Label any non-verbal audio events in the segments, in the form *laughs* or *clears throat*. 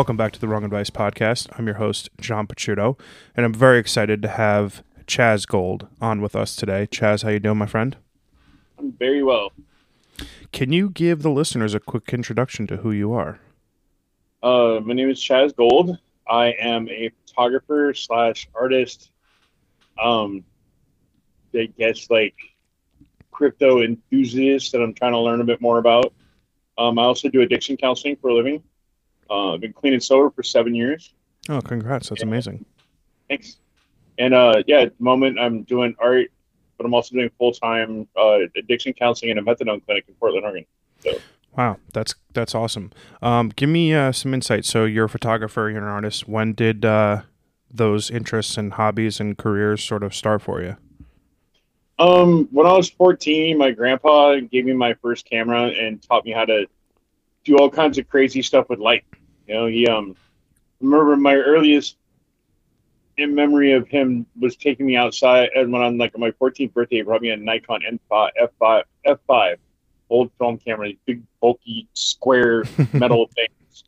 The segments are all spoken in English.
Welcome back to the Wrong Advice Podcast. I'm your host, John Pachuto, and I'm very excited to have Chazz Gold on with us today. Chazz, how you doing, my friend? I'm very well. Can you give the listeners a quick introduction to who you are? Uh, my name is Chazz Gold. I am a photographer slash artist. Um, I guess like crypto enthusiast that I'm trying to learn a bit more about. Um, I also do addiction counseling for a living. Uh, I've been clean and sober for seven years. Oh, congrats! That's amazing. Thanks. And uh, yeah, at the moment I'm doing art, but I'm also doing full time uh, addiction counseling in a methadone clinic in Portland, Oregon. So Wow, that's that's awesome. Um, give me uh, some insight. So you're a photographer, you're an artist. When did uh, those interests and hobbies and careers sort of start for you? Um, when I was 14, my grandpa gave me my first camera and taught me how to do all kinds of crazy stuff with light. You know, he um, I remember my earliest in memory of him was taking me outside and when on like my 14th birthday, he brought me a Nikon N5 F5 F5 old film camera, big bulky square *laughs* metal things,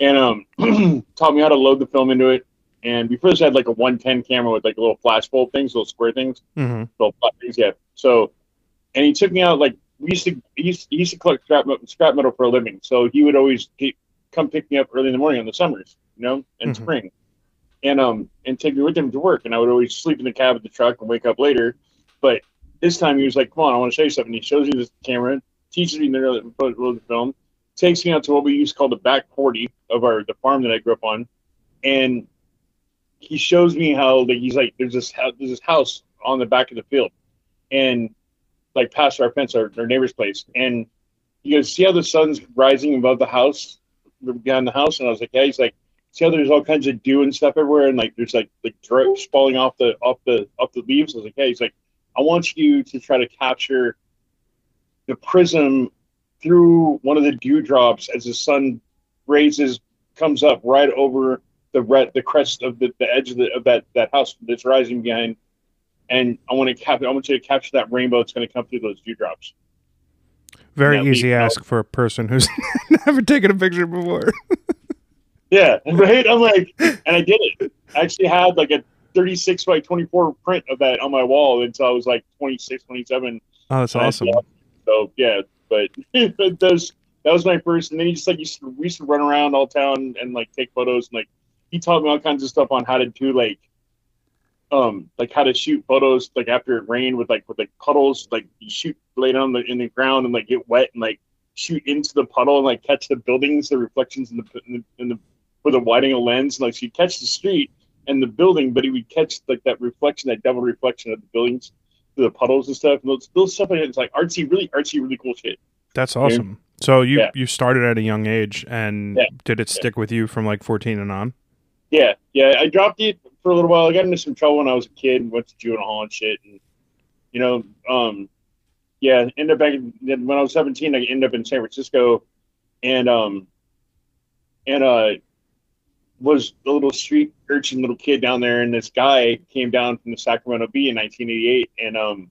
and um, *clears throat* taught me how to load the film into it. And we first had like a 110 camera with like little flash bulb things, little square things Mm-hmm. little things. Yeah. So, and he took me out like we used to he used, he used to collect scrap metal, scrap metal for a living. So he would always he, come pick me up early in the morning in the summers, you know, in Mhm. spring, and um and take me with him to work. And I would always sleep in the cab of the truck and wake up later. But this time he was like, "Come on, I want to show you something." He shows me this camera, teaches me the film, takes me out to what we used to call the back forty of our the farm that I grew up on, and he shows me how like he's like there's this house, there's this house on the back of the field, and like past our fence, our, our neighbor's place, and you goes, see how the sun's rising above the house, behind the house, and I was like, yeah. He's like, see how there's all kinds of dew and stuff everywhere, and like there's like like drips falling off the off the off the leaves. I was like, yeah. He's like, I want you to try to capture the prism through one of the dewdrops as the sun raises comes up right over the red the crest of the, the edge of, the, of that that house that's rising behind and I want to cap I want you to capture that rainbow that's going to come through those dewdrops. Very easy ask for a person who's *laughs* never taken a picture before. Yeah, *laughs* right. I'm like, and I did it. I actually had like a 36 by 24 print of that on my wall until I was like 26, 27. Oh, that's awesome. So yeah, but *laughs* but those that was my first. And then he just like used to, we used to run around all town and like take photos and like he taught me all kinds of stuff on how to do like um like how to shoot photos like after it rained with like with like puddles like you shoot lay down the, in the ground and like get wet and like shoot into the puddle and like catch the buildings the reflections in the in the, in the with a wide angle lens like so you catch the street and the building but he would catch like that reflection that double reflection of the buildings the puddles and stuff and those, those stuff like that, it's like artsy really artsy really cool shit That's awesome. So you Yeah. you started at a young age, and Yeah. did it stick with you from like 14 and on? Yeah, yeah. I dropped it for a little while. I got into some trouble when I was a kid and went to juvenile hall and shit. And you know, um, yeah. Ended up back in, when I was seventeen. I ended up in San Francisco, and um, and uh, was a little street urchin little kid down there. And this guy came down from the Sacramento Bee in 1988 and um,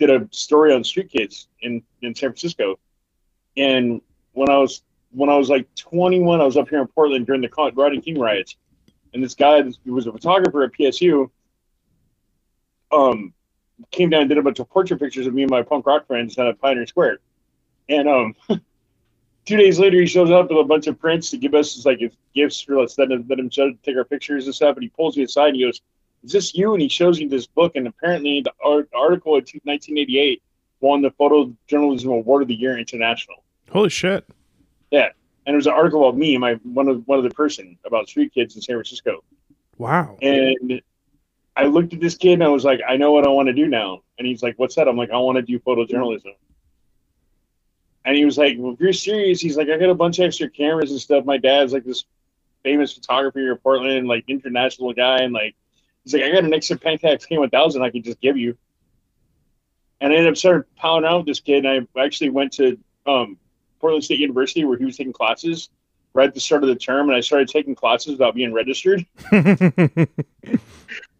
did a story on street kids in in San Francisco. And when I was when I was like 21, I was up here in Portland during the Rodney King riots and this guy who was a photographer at PSU um came down and did a bunch of portrait pictures of me and my punk rock friends down at Pioneer Square. And um *laughs* two days later he shows up with a bunch of prints to give us like gifts for us let him let him show, take our pictures and stuff and he pulls me aside and he goes, Is this you? And he shows me this book and apparently the art, article in 1988 won the photojournalism award of the year international Holy shit! And it was an article about me, my one of one of the person about street kids in San Francisco. Wow. And I looked at this kid and I was like, I know what I want to do now. And he's like, What's that? I'm like, I want to do photojournalism. And he was like, Well, if you're serious, he's like, I got a bunch of extra cameras and stuff. My dad's like this famous photographer in Portland, like international guy, and like he's like, I got an extra Pentax K1000 I could just give you. And I ended up starting pounding out with this kid. And I actually went to um, Portland State University where he was taking classes right at the start of the term, and I started taking classes without being registered. *laughs*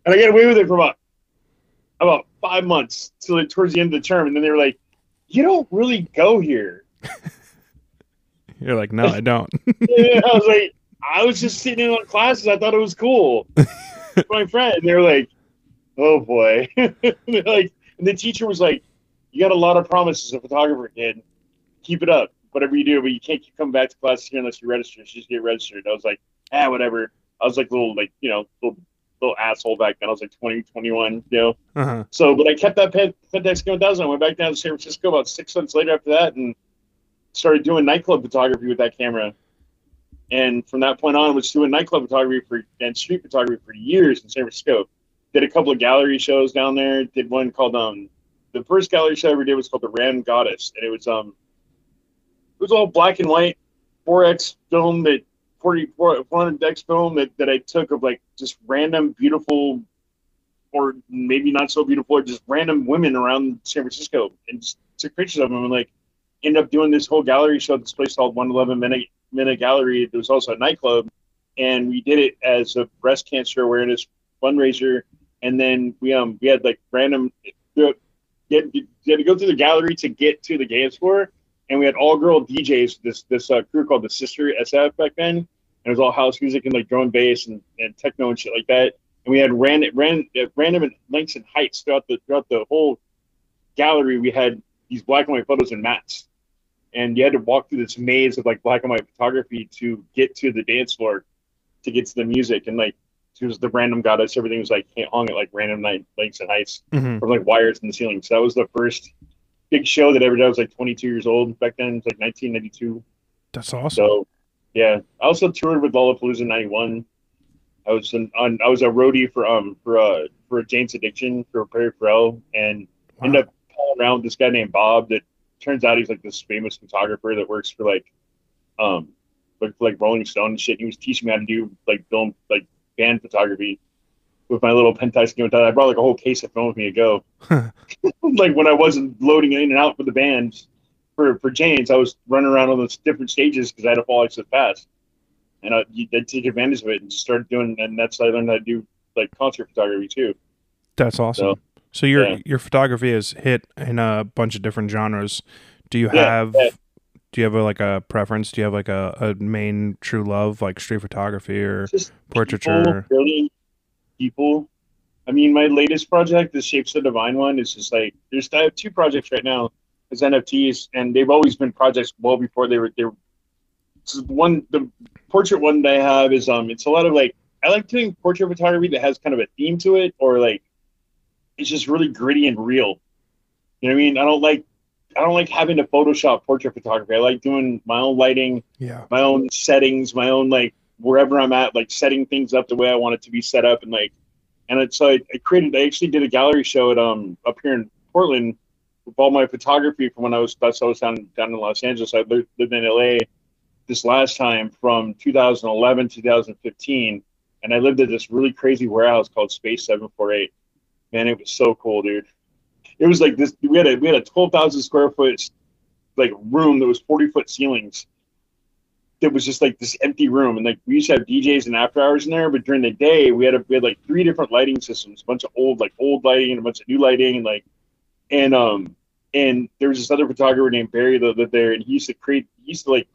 And I got away with it for about about five months till like, towards the end of the term, and then they were like, "You don't really go here." *laughs* You're like, no, I don't. *laughs* and I was like, I was just sitting in on classes. I thought it was cool. my friend, they were like, "Oh boy," like, and the teacher was like, "You got a lot of promise as a photographer, kid. Keep it up. Whatever you do, but you can't keep coming back to class here unless you register. So just get registered." I was like, "Ah, whatever." I was like little, like you know, little little asshole back then. I was like 20, 21, you know. Uh-huh. So, but I kept that Pen- Pentax 1000. I went back down to San Francisco about six months later after that, and started doing nightclub photography with that camera. And from that point on, I was doing nightclub photography for and street photography for years in San Francisco. Did a couple of gallery shows down there. Did one called um the first gallery show I ever did was called the Ram Goddess, and it was um was all black and white 4x film that 40 400x film that, that I took of like just random beautiful or maybe not so beautiful or just random women around San Francisco and just took pictures of them and like ended up doing this whole gallery show at this place called 111 Minna, Minna Gallery. There was also a nightclub and we did it as a breast cancer awareness fundraiser. And then we um we had like random you you had to go through the gallery to get to the dance floor and we had all girl DJs. This this uh, crew called the Sister SF back then, and it was all house music and like drum and bass and, and techno and shit like that. And we had random ran, random lengths and heights throughout the throughout the whole gallery. We had these black and white photos and mats, and you had to walk through this maze of like black and white photography to get to the dance floor, to get to the music. And like it was the random goddess. Everything was like hung at like random night lengths and heights Mhm. from like wires in the ceiling. So that was the first big show that I ever did. I was like 22 years old back then. It was like 1992. That's awesome. So yeah, I also toured with Lollapalooza '91. I was an, on I was a roadie for um for uh for Jane's Addiction for Perry Farrell and Wow. ended up calling around with this guy named Bob that turns out he's like this famous photographer that works for like um like like Rolling Stone and shit. He was teaching me how to do like film like band photography with my little Pentax game. I brought like a whole case of film with me to go. *laughs* like when I wasn't loading in and out for the band for for Jane's, I was running around on those different stages because I had to fall so fast, and I I'd take advantage of it and just started doing. And that's how I learned how to do like concert photography too. That's awesome. So, So, your yeah. your photography is hit in a bunch of different genres. Do you Yeah, have yeah. do you have a, like a preference? Do you have like a, a main true love like street photography or Just portraiture? people, really people. I mean, my latest project, the Shapes of Divine one, is just like there's. I have two projects right now as NFTs, and they've always been projects well before they were. They were so one the portrait one that I have is um. It's a lot of like I like doing portrait photography that has kind of a theme to it, or like it's just really gritty and real. You know what I mean? I don't like I don't like having to Photoshop portrait photography. I like doing my own lighting Yeah. my own settings, my own like wherever I'm at, like setting things up the way I want it to be set up, and like, and it's so I, created. I actually did a gallery show at um up here in Portland with all my photography from when I was that's I was down down in Los Angeles. I lived, lived in LA this last time from 2011 2015, and I lived at this really crazy warehouse called Space 748. Man, it was so cool, dude. It was like this. We had a we had a 12,000 square foot like room that was 40 foot ceilings that was just like this empty room. And like we used to have DJs and after hours in there, but during the day we had a, we had like three different lighting systems, a bunch of old like old lighting and a bunch of new lighting and like and um and there was this other photographer named Barry that lived there and he used to create he used to like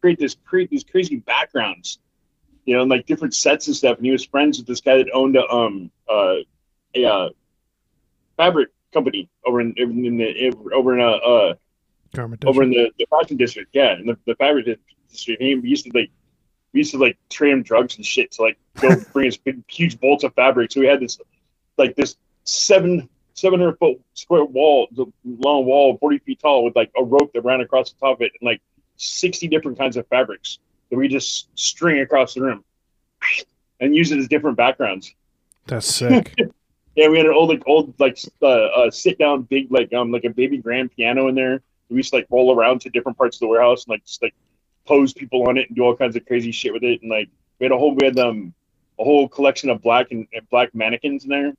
create this create these crazy backgrounds, you know, and like different sets and stuff. And he was friends with this guy that owned a um uh a uh, fabric company over in in the over in uh, uh Garment over in the, the fashion district, yeah, in the, the fabric we used to like we used to like trade him drugs and shit to like go *laughs* bring us big huge bolts of fabric. So we had this like this seven seven hundred foot square wall, the long wall, forty feet tall, with like a rope that ran across the top of it, and like sixty different kinds of fabrics that we just string across the room *laughs* and use it as different backgrounds. That's sick. *laughs* Yeah, we had an old like old like uh, uh, sit down big like um like a baby grand piano in there. We used to like roll around to different parts of the warehouse and like just like pose people on it and do all kinds of crazy shit with it. And like we had a whole we had um a whole collection of black and, and black mannequins in there.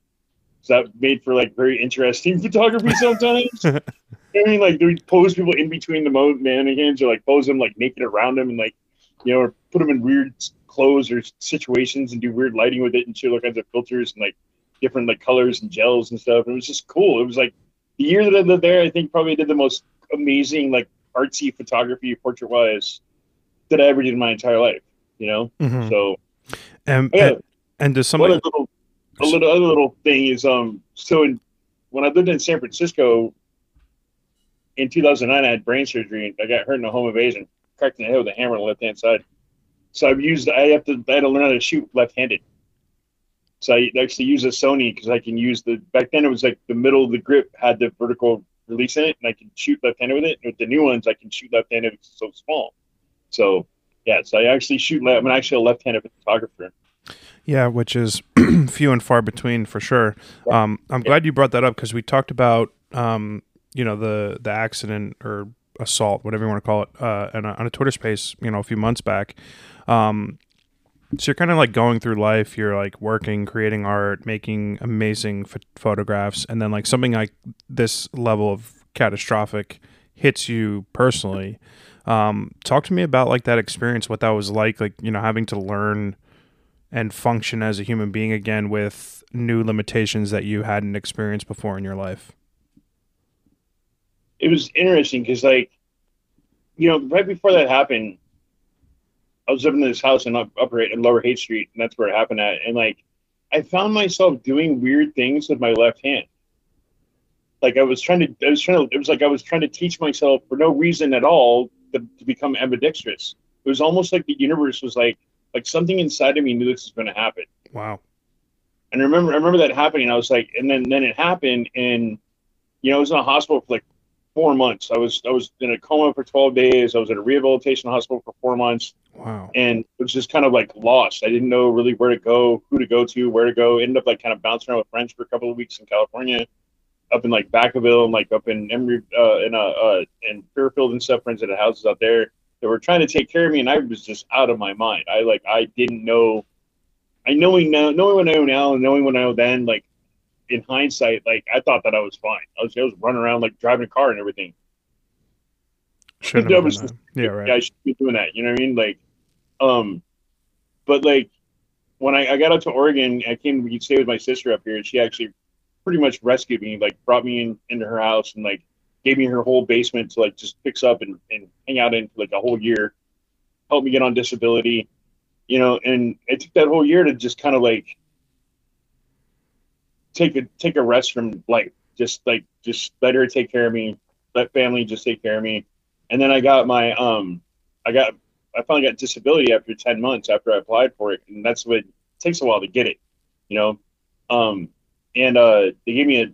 So that made for like very interesting *laughs* photography sometimes. *laughs* I mean, like we pose people in between the mo- mannequins or like pose them like naked around them and like you know or put them in weird clothes or situations and do weird lighting with it and shoot all kinds of filters and like different like colors and gels and stuff. And it was just cool. It was like the year that I lived there, I think probably did the most amazing like artsy photography portrait wise that I ever did in my entire life. You know, Mhm. so And, yeah. and and does somebody other little, a little other little thing is um. So in, when I lived in San Francisco in 2009, I had brain surgery. And I got hurt in a home invasion, cracked in the head with a hammer on the left hand side. So I've used. I have to. I had to learn how to shoot left handed. So I actually use a Sony because I can use the. Back then it was like the middle of the grip had the vertical release in it, and I can shoot left handed with it. And with the new ones, I can shoot left handed. It's so small. So yeah, so I actually shoot. I'm actually a left handed photographer. Yeah, which is *clears throat* few and far between for sure. Um, I'm glad you brought that up because we talked about um, you know the the accident or assault, whatever you want to call it, uh, on, a, on a Twitter space, you know, a few months back. Um, so you're kind of like going through life. You're like working, creating art, making amazing ph- photographs, and then like something like this level of catastrophic hits you personally. Um, talk to me about like that experience, what that was like, like you know, having to learn and function as a human being again with new limitations that you hadn't experienced before in your life. it was interesting because like you know right before that happened i was living in this house in up- upper in lower haight street and that's where it happened at and like i found myself doing weird things with my left hand like i was trying to i was trying to it was like i was trying to teach myself for no reason at all to, to become ambidextrous it was almost like the universe was like like something inside of me knew this was going to happen Wow. and I remember, I remember that happening. I was like, and then, then it happened, and you know, I was in a hospital for like four months. I was, I was in a coma for twelve days. I was in a rehabilitation hospital for four months, Wow. and it was just kind of like lost. I didn't know really where to go, who to go to, where to go. Ended up like kind of bouncing around with friends for a couple of weeks in California, up in like Vacaville and like up in Emory, uh, in uh, uh, in Fairfield and stuff. Friends that had houses out there that were trying to take care of me, and I was just out of my mind. I like, I didn't know. I knowing now, knowing what I know now, and knowing what I know then, like in hindsight, like I thought that I was fine. I was, I was running around like driving a car and everything. Shouldn't have was done that. Yeah, right. Yeah, I should be doing that. You know what I mean? Like, um, but like when I, I got out to Oregon, I came to stay with my sister up here, and she actually pretty much rescued me, like brought me in into her house and like gave me her whole basement to like just fix up and, and hang out in for like a whole year, helped me get on disability, you know, and it took that whole year to just kind of like take a take a rest from life, just like just let her take care of me, let family just take care of me, and then I got my um, I got I finally got disability after ten months after I applied for it, and that's what takes a while to get it, you know, um, and uh, they gave me a,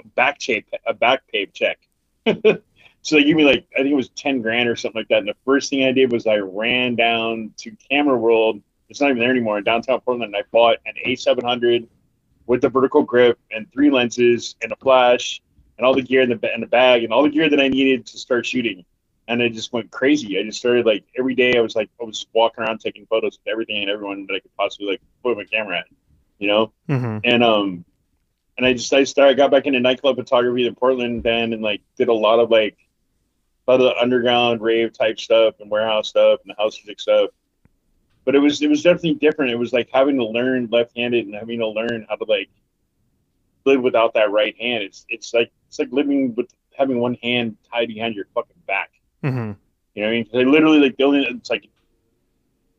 a back pay a back pay check. *laughs* so they gave me like I think it was ten grand or something like that. And the first thing I did was I ran down to Camera World. It's not even there anymore in downtown Portland. And I bought an A700 with the vertical grip and three lenses and a flash and all the gear in the in the bag and all the gear that I needed to start shooting. And I just went crazy. I just started like every day. I was like I was walking around taking photos of everything and everyone that I could possibly like put my camera at, you know Mm-hmm. and um and I just I started got back into nightclub photography in Portland then and like did a lot of like a lot of the underground rave type stuff and warehouse stuff and the house music stuff. But it was it was definitely different. It was like having to learn left handed and having to learn how to like live without that right hand. It's it's like it's like living with having one hand tied behind your fucking back. Mm-hmm. You know what I mean? 'Cause I literally like the only it's like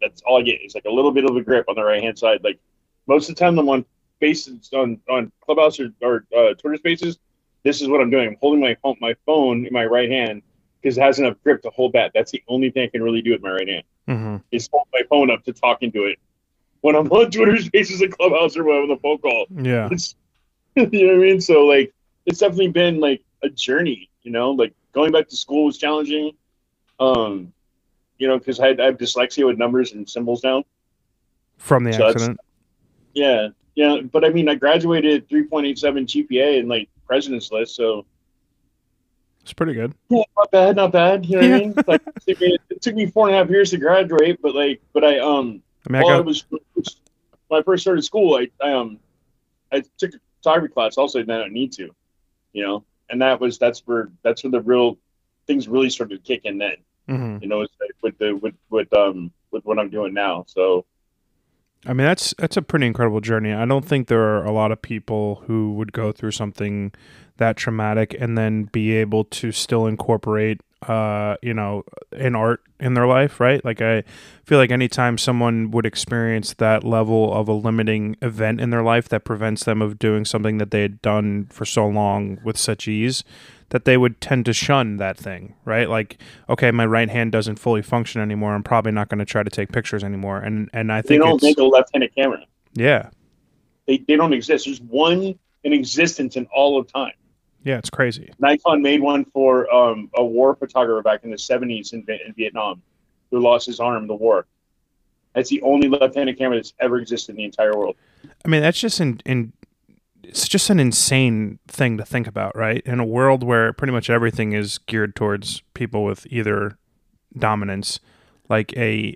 that's all I get. It's like a little bit of a grip on the right hand side. Like most of the time, I'm on bases on on Clubhouse or, or uh, Twitter Spaces. This is what I'm doing. I'm holding my phone, my phone in my right hand because it has enough grip to hold that. That's the only thing I can really do with my right hand Mm-hmm. is hold my phone up to talk into it. When I'm on Twitter Spaces and Clubhouse or when I'm on the phone call, Yeah. it's *laughs* you know what I mean. So like, it's definitely been like a journey. You know, like going back to school was challenging. Um, you know, because I, had- I have dyslexia with numbers and symbols now. From the So accident. Yeah, yeah. But I mean, I graduated 3.87 GPA and like president's list, so It's pretty good. yeah, not bad, not bad. You know what I mean? Like, it took, me, it took me four and a half years to graduate, but like, but I um, I mean, I while I got was when I first started school, I, I um, I took a photography class. Also, did not need to, you know, and that was that's where that's where the real things really started to kick in. Then, hmm you know, like with the with with um with what I'm doing now. So I mean, that's that's a pretty incredible journey. I don't think there are a lot of people who would go through something that traumatic and then be able to still incorporate uh, you know, in art in their life, right? Like I feel like anytime someone would experience that level of a limiting event in their life that prevents them of doing something that they had done for so long with such ease, that they would tend to shun that thing, right? Like, okay, my right hand doesn't fully function anymore. I'm probably not going to try to take pictures anymore. And and I think They don't make a left-handed camera. yeah, They they don't exist. There's one in existence in all of time. Yeah, it's crazy. Nikon made one for um, a war photographer back in the 70s in, in Vietnam who lost his arm in the war. That's the only left-handed camera that's ever existed in the entire world. I mean, that's just in, in it's just an insane thing to think about, right? In a world where pretty much everything is geared towards people with either dominance, like a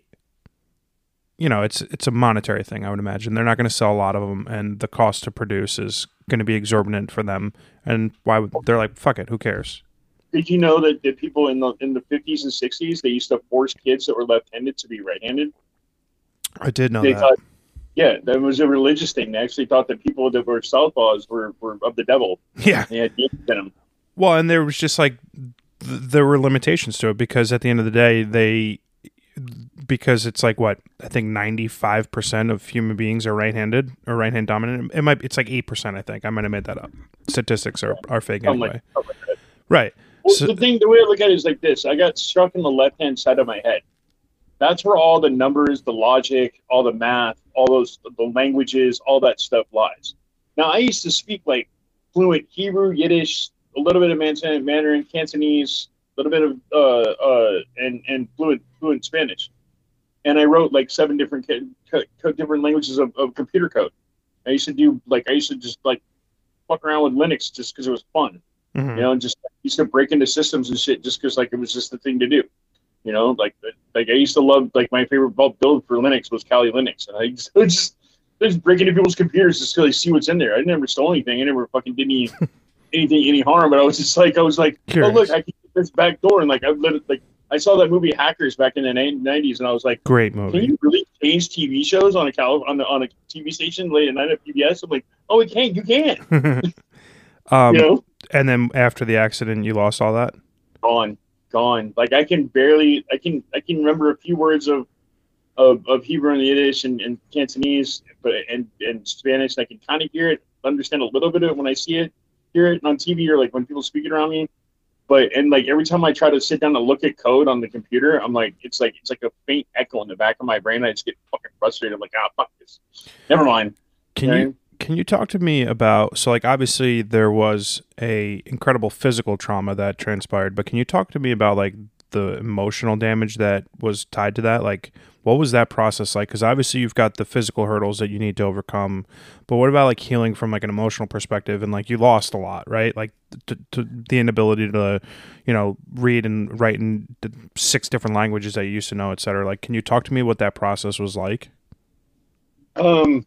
you know, it's it's a monetary thing, I would imagine. They're not going to sell a lot of them and the cost to produce is going to be exorbitant for them. And why would they're like, fuck it, who cares? Did you know that, that people in the in the 50s and 60s they used to force kids that were left-handed to be right-handed? I did know they that. thought, yeah, that was a religious thing. They actually thought that people that were southpaws were, were of the devil. yeah. They had demons in them. Well, and there was just like th- there were limitations to it because at the end of the day, they because it's like what I think ninety five percent of human beings are right handed or right hand dominant. It might it's like eight percent. I think I might have made that up. Statistics are are fake anyway. like, something like that. Right. Well, So- the thing, the way I look at it is like this: I got struck in the left-hand side of my head. That's where all the numbers, the logic, all the math, all those the languages, all that stuff lies. Now, I used to speak like fluent Hebrew, Yiddish, a little bit of Mandarin, Mandarin Cantonese, a little bit of uh, uh, and and fluent fluent Spanish. And I wrote like seven different co- co- different languages of, of computer code. I used to do like I used to just like fuck around with Linux just because it was fun Mhm. you know, and just used to break into systems and shit just because like it was just the thing to do. You know, like like I used to love like my favorite build for Linux was Kali Linux, and I just *laughs* I just, just break into people's computers just to like, see what's in there. I never stole anything. I never fucking did any *laughs* anything any harm, but I was just like I was like, Curious. oh look, I can get this back door, and like I lit like I saw that movie Hackers back in the nineties, and I was like. Great movie." Can you really change TV shows on a Cal- on the on a TV station late at night at PBS? I'm like, oh, it can't. You can. *laughs* um, you know, and then after the accident, you lost all that. gone, gone. Like I can barely, I can, I can remember a few words of, of, of Hebrew and Yiddish and, and Cantonese, but and and Spanish. I can kind of hear it, understand a little bit of it when I see it, hear it on TV or like when people speak it around me. But and like every time I try to sit down and look at code on the computer, I'm like, it's like it's like a faint echo in the back of my brain. I just get fucking frustrated. I'm like, ah, fuck this. Never mind. Can I you can you talk to me about so like obviously there was a incredible physical trauma that transpired, but can you talk to me about like the emotional damage that was tied to that? Like what was that process like? Because obviously you've got the physical hurdles that you need to overcome, but what about like healing from like an emotional perspective? And like you lost a lot, right? Like to, to the inability to, you know, read and write in six different languages that you used to know, et cetera. Like, can you talk to me what that process was like? Um,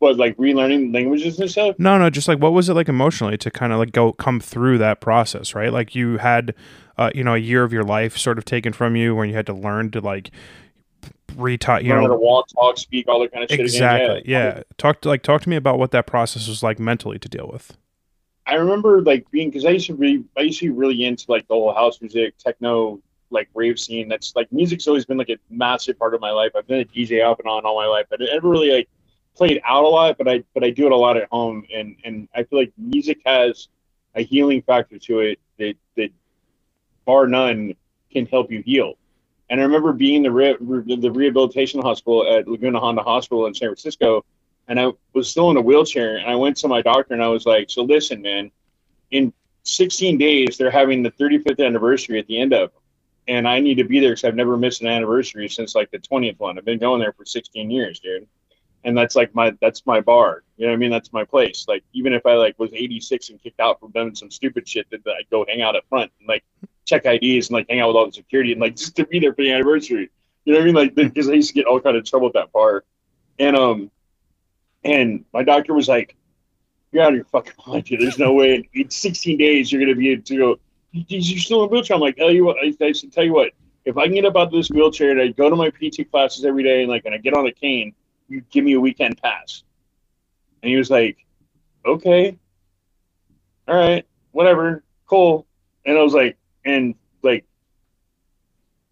what like relearning languages and stuff? No, no, just like what was it like emotionally to kind of like go come through that process, right? Like you had, uh, you know, a year of your life sort of taken from you, when you had to learn to like retaught, you Learn know, walk, talk, speak, all that kind of shit. exactly, Again. yeah. Talk to like talk to me about what that process was like mentally to deal with. I remember like being because I used to be I used to be really into like the whole house music, techno, like rave scene. That's like music's always been like a massive part of my life. I've been a DJ off and on all my life, but I never really like played out a lot. But I but I do it a lot at home, and and I feel like music has a healing factor to it that that bar none can help you heal. And I remember being in the re- re- the rehabilitation hospital at Laguna Honda Hospital in San Francisco, and I was still in a wheelchair. And I went to my doctor and I was like, "So listen, man, in 16 days they're having the 35th anniversary at the end of, and I need to be there because I've never missed an anniversary since like the 20th one. I've been going there for 16 years, dude, and that's like my that's my bar. You know what I mean? That's my place. Like even if I like was 86 and kicked out for doing some stupid shit, that I'd go hang out up front and like check IDs and like hang out with all the security and like *laughs* just to be there for the anniversary. You know what I mean? Like because I used to get all kind of trouble at that bar, and um, and my doctor was like, "You're out of your fucking *laughs* mind, dude. There's no way in, in 16 days you're gonna be able to go. You're still in a wheelchair." I'm like, "Tell you what, I, I said, tell you what. If I can get up out of this wheelchair and I go to my PT classes every day and like and I get on a cane, you give me a weekend pass." And he was like, "Okay, all right, whatever, cool." And I was like, and like,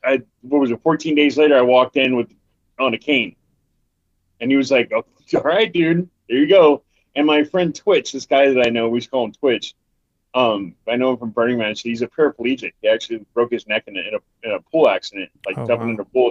I what was it? 14 days later, I walked in with on a cane, and he was like, oh, *laughs* "All right, dude, there you go." And my friend Twitch, this guy that I know, we just call him Twitch. Um, I know him from Burning Man. So he's a paraplegic. He actually broke his neck in a, in a, in a pool accident, like Oh, jumping wow. in a pool,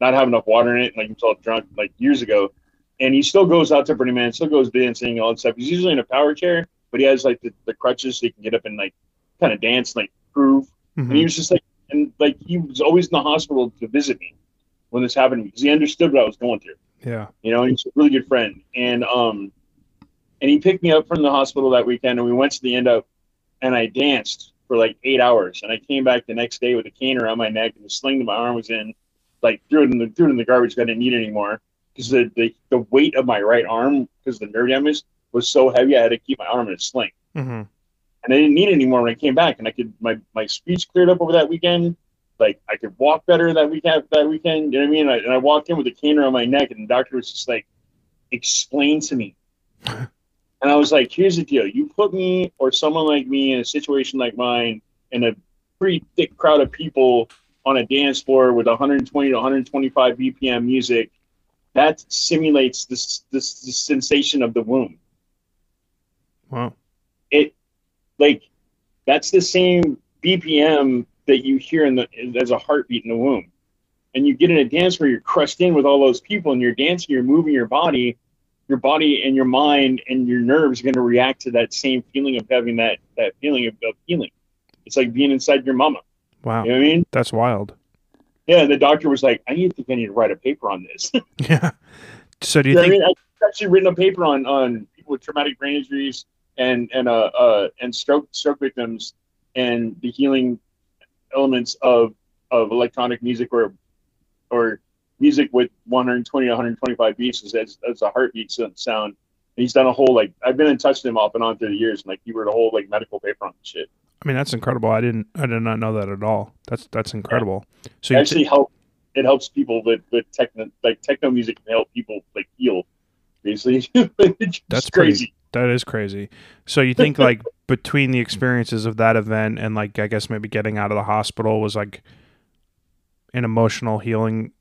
not having enough water in it, like he was all drunk, like years ago. And he still goes out to Burning Man, still goes dancing, all that stuff. He's usually in a power chair, but he has like the, the crutches so he can get up and like kind of dance, like groove. And he Mhm. was just like, and like he was always in the hospital to visit me when this happened because he understood what I was going through. Yeah. You know, he's a really good friend, and um, and he picked me up from the hospital that weekend, and we went to the EndUp, and I danced for like eight hours, and I came back the next day with a cane around my neck and the sling that my arm was in, like threw it in the threw it in the garbage. I didn't need it anymore because the, the the weight of my right arm because the nerve damage was so heavy, I had to keep my arm in a sling hmm and I didn't need it anymore when I came back. And I could my my speech cleared up over that weekend. Like I could walk better that weekend. That weekend, you know what I mean? I, and I walked in with a cane around my neck, and the doctor was just like, "Explain to me." *laughs* and I was like, "Here's the deal: you put me or someone like me in a situation like mine, in a pretty thick crowd of people on a dance floor with 120 to 125 BPM music." That simulates this, this, this sensation of the womb Wow. it like that's the same BPM that you hear in the as a heartbeat in the womb. And you get in a dance where you're crushed in with all those people and you're dancing, you're moving your body, your body and your mind and your nerves are going to react to that same feeling of having that that feeling of, of healing. It's like being inside your mama. Wow. You know what I mean? That's wild. Yeah. And the doctor was like, I need to think I need to write a paper on this. *laughs* *laughs* Yeah. So do You you think? I mean? I've actually written a paper on, on people with traumatic brain injuries and and uh, uh and stroke stroke victims and the healing elements of of electronic music or or music with 120 to 125 beats as, as, as a heartbeat sound. And he's done a whole like I've been in touch with him off and on through the years, and like he wrote a whole like medical paper on shit. I mean, that's incredible. I didn't. I did not know that at all. That's that's incredible. So It you actually help it helps people with with techno like techno music can help people like heal. Basically, *laughs* That's pretty- crazy. That is crazy. So you think *laughs* like between the experiences of that event and like I guess maybe getting out of the hospital was like an emotional healing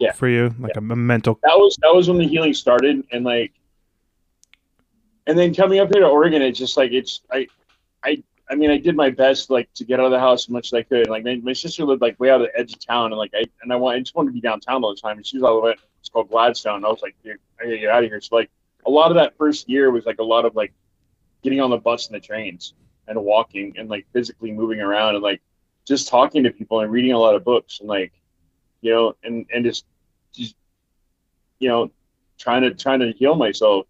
Yeah. for you, like a mental. that was that was when the healing started and like and then coming up here to Oregon it's just like it's I I I mean I did my best like to get out of the house as much as I could like my, my sister lived like way out of the edge of town and like I and I want I just wanted to be downtown all the time and she was all the way it's called Gladstone and I was like dude I gotta get out of here so like a lot of that first year was like a lot of like getting on the bus and the trains and walking and like physically moving around and like just talking to people and reading a lot of books and like you know and and just just you know trying to trying to heal myself.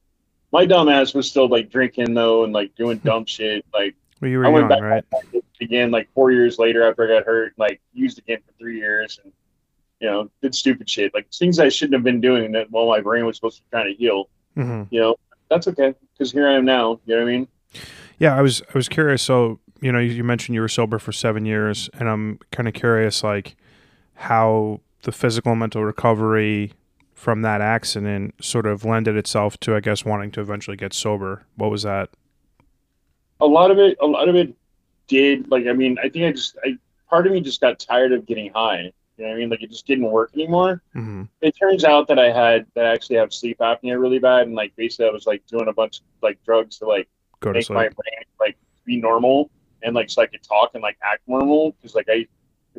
My dumb ass was still like drinking though and like doing dumb *laughs* shit. Like Well, you were I went young, back right? again like four years later after I got hurt, like used again for three years and you know, did stupid shit. Like things I shouldn't have been doing that while my brain was supposed to be trying to heal. hmm You know, that's okay because here I am now. You know what I mean? Yeah, I was I was curious. So you know, you, you mentioned you were sober for seven years, and I'm kind of curious, like how the physical and mental recovery from that accident sort of lended itself to, I guess, wanting to eventually get sober. What was that? A lot of it, a lot of it did. Like I mean, I think I just, I part of me just got tired of getting high. You know what I mean? Like it just didn't work anymore. hmm it turns out that I had that I actually have sleep apnea really bad, and like basically I was like doing a bunch of like drugs to like Go make my brain like be normal and like so I could talk and like act normal because like I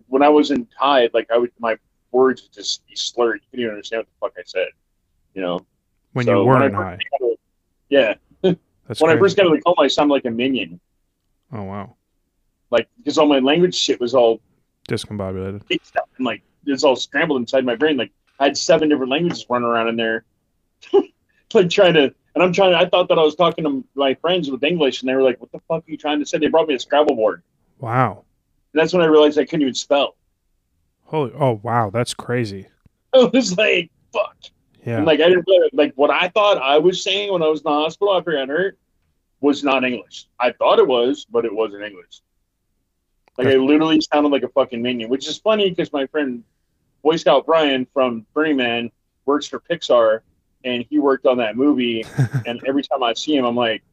when I wasn't high like I would my words would just be slurred. You couldn't even understand what the fuck I said. You know. When So you weren't first high. yeah. That's when I first got to the coma, I sounded like a minion. oh wow, Like because all my language shit was all discombobulated. and like it's all scrambled inside my brain. Like I had seven different languages running around in there, *laughs* like trying to. And I'm trying. I thought that I was talking to my friends with English, and they were like, "What the fuck are you trying to say?" They brought me a Scrabble board, Wow. and that's when I realized I couldn't even spell. Holy. Oh wow, that's crazy. *laughs* I was like, "Fuck!" Yeah. And like I didn't like what I thought I was saying when I was in the hospital after I got hurt was not English. I thought it was, but it wasn't English. Like I literally sounded like a fucking minion, which is funny because my friend Boy Scout Brian from Burning Man works for Pixar, and he worked on that movie. *laughs* and every time I see him, I'm like,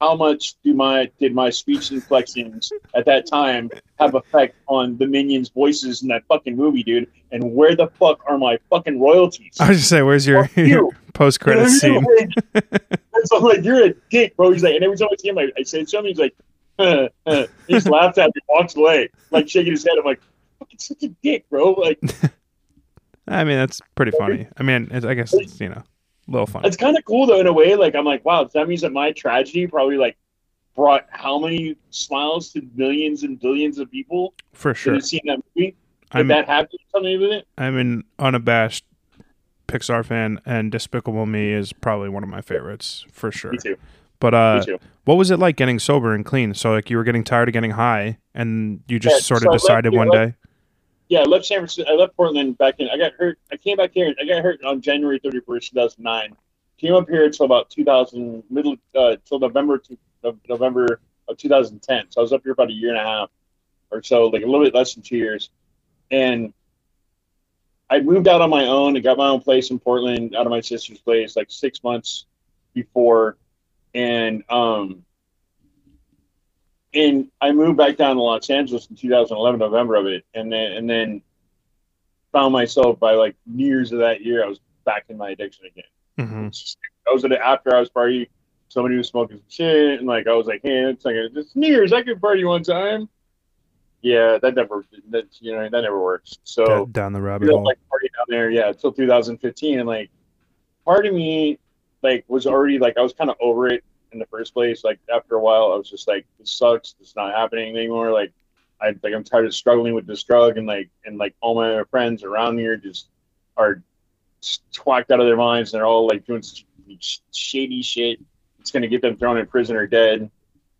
how much do my did my speech inflections at that time have effect on the minions' voices in that fucking movie, dude? And where the fuck are my fucking royalties? I was just say, where's your, you. *laughs* your post credit scene? what I mean? And so I'm like, you're a dick, bro. He's like, and every time I see him, I, I say something, he's like, huh, *laughs* huh. he just laughs at me, walks away, like shaking his head. I'm like, fucking such a dick, bro. Like, *laughs* I mean, that's pretty funny. I mean, it's, I guess it's you know, a little funny. it's kind of cool though in a way. Like, I'm like, wow, that means that my tragedy probably like brought how many smiles to millions and billions of people For that sure. have seen that movie. Did I'm that have something with it? I'm an unabashed Pixar fan, and Despicable Me is probably one of my favorites for sure. Me too. But uh, too. what was it like getting sober and clean? So like you were getting tired of getting high, and you just Yeah, sort of left- decided yeah, one day. Yeah, I left San Francisco. I left Portland back in. I got hurt. I came back here. I got hurt on January 31st, 2009. Came up here until about 2000, middle, uh, till November, to, November of 2010. So I was up here about a year and a half or so, like a little bit less than two years. And I moved out on my own and got my own place in Portland out of my sister's place like six months before. And, um, and I moved back down to Los Angeles in 2011, November of it, and then and then found myself by like New Year's of that year, I was back in my addiction again. hmm just- I was at an after hours party, somebody was smoking some shit, and like I was like, hey, it's like it's New Year's, I could party one time. Yeah, that never, that you know, that never works. So down the rabbit hole. like party down there, yeah, until 2015, and like part of me like was already like I was kind of over it in the first place. Like after a while, I was just like, this sucks. It's not happening anymore. Like I like I'm tired of struggling with this drug, and like and like all my friends around here just are twacked out of their minds, and they're all like doing sh- shady shit. It's gonna get them thrown in prison or dead,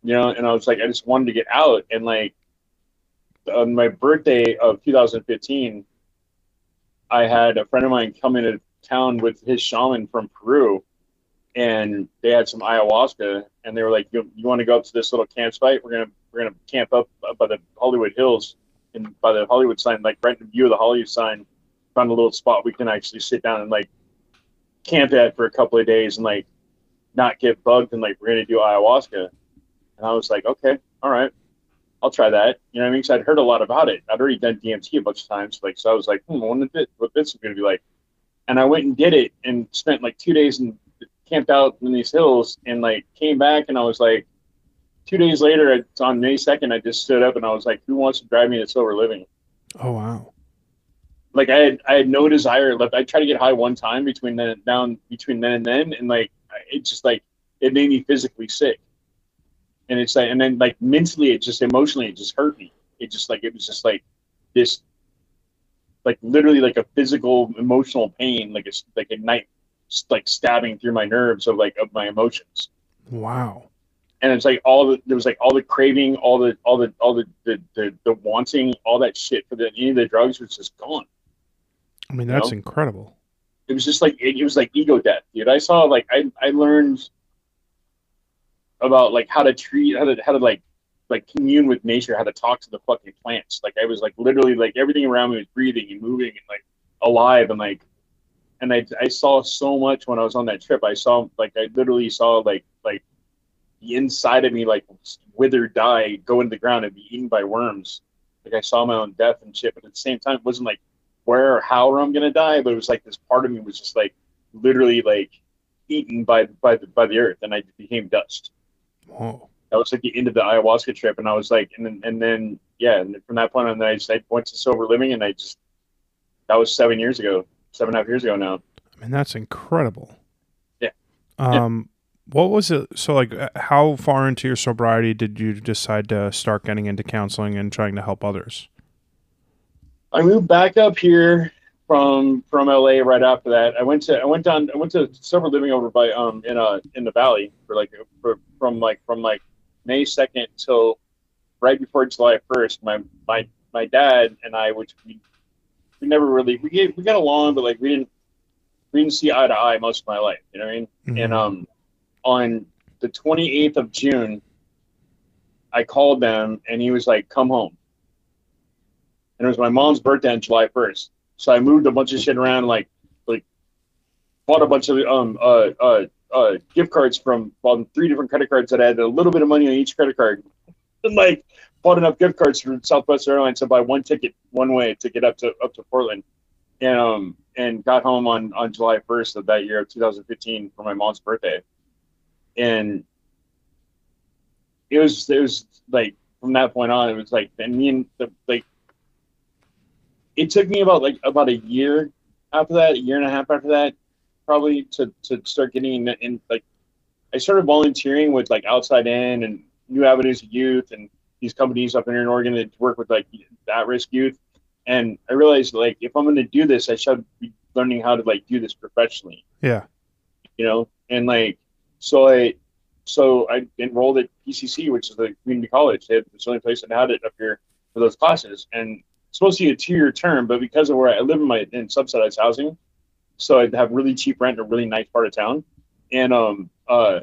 you know. And I was like, I just wanted to get out, and like on my birthday of 2015, I had a friend of mine come into town with his shaman from Peru, and they had some ayahuasca, and they were like, "You, you want to go up to this little campsite? We're gonna we're gonna camp up by the Hollywood Hills, and by the Hollywood sign, like right in view of the Hollywood sign, found a little spot we can actually sit down and like camp at for a couple of days and like not get bugged, and like we're gonna do ayahuasca." And I was like, "Okay, all right." I'll try that. You know what I mean? Because I'd heard a lot about it. I'd already done DMT a bunch of times. Like, so I was like, hmm, what this is going to be like. And I went and did it and spent like two days and camped out in these hills and like came back and I was like, two days later, it's on May 2nd, I just stood up and I was like, who wants to drive me to Silver Living? Oh wow. Like I had, I had no desire left. I tried to get high one time between then and down between then and then. And like, it just like, it made me physically sick. And it's like, and then like mentally, it just emotionally, it just hurt me. It just like, it was just like this, like literally like a physical emotional pain, like it's like a knife, just, like stabbing through my nerves of like, of my emotions. Wow. And it's like all the, there was like all the craving, all the, all the, all the, the, the, the wanting, all that shit for the, any of the drugs was just gone. I mean, that's know? incredible. it was just like it, it was like ego death, dude. I saw like I I learned about like how to treat how to how to like like commune with nature, how to talk to the fucking plants. Like I was like literally like everything around me was breathing and moving and like alive and like and I I saw so much when I was on that trip. I saw like I literally saw like like the inside of me like wither, die, go into the ground and be eaten by worms. Like I saw my own death and shit, but at the same time, it wasn't like where or how I'm gonna die, but it was like this part of me was just like literally like eaten by by the by the earth, and I became dust. Whoa. That was like the end of the ayahuasca trip, and I was like, and then and then yeah, and from that point on, I just I went to sober living, and I just that was seven years ago, seven and a half years ago now. I mean, that's incredible. Yeah. Um, what was it? So, like, uh, how far into your sobriety did you decide to start getting into counseling and trying to help others? I moved back up here from from LA right after that. I went to I went down I went to sober living over by um in uh in the valley for like for from like from like May second till right before July first. My my my dad and I, which we we never really we get, we got along, but like we didn't we didn't see eye to eye most of my life. You know what I mean? Mhm. And um, on the 28th of June, I called them and he was like, "Come home." And it was my mom's birthday on July 1st, so I moved a bunch of shit around, like like bought a bunch of um uh uh uh, gift cards from well, three different credit cards that I had a little bit of money on each credit card. And like bought enough gift cards from Southwest Airlines to buy one ticket one way to get up to up to Portland, and um and got home on on July 1st of that year of 2015 for my mom's birthday, and it was it was like from that point on it was like and me and the like it took me about like about a year after that, a year and a half after that, probably to to start getting in, in like I started volunteering with like Outside In and New Avenues of Youth and these companies up here in Oregon that work with like at risk youth. And I realized like if I'm going to do this, I should be learning how to like do this professionally. Yeah. You know, and like so I so I enrolled at PCC, which is the community college. They had, it's the only place that had it up here for those classes, and it's supposed to be a two-year term, but because of where I live in my in subsidized housing, so I'd have really cheap rent in a really nice part of town, and um uh,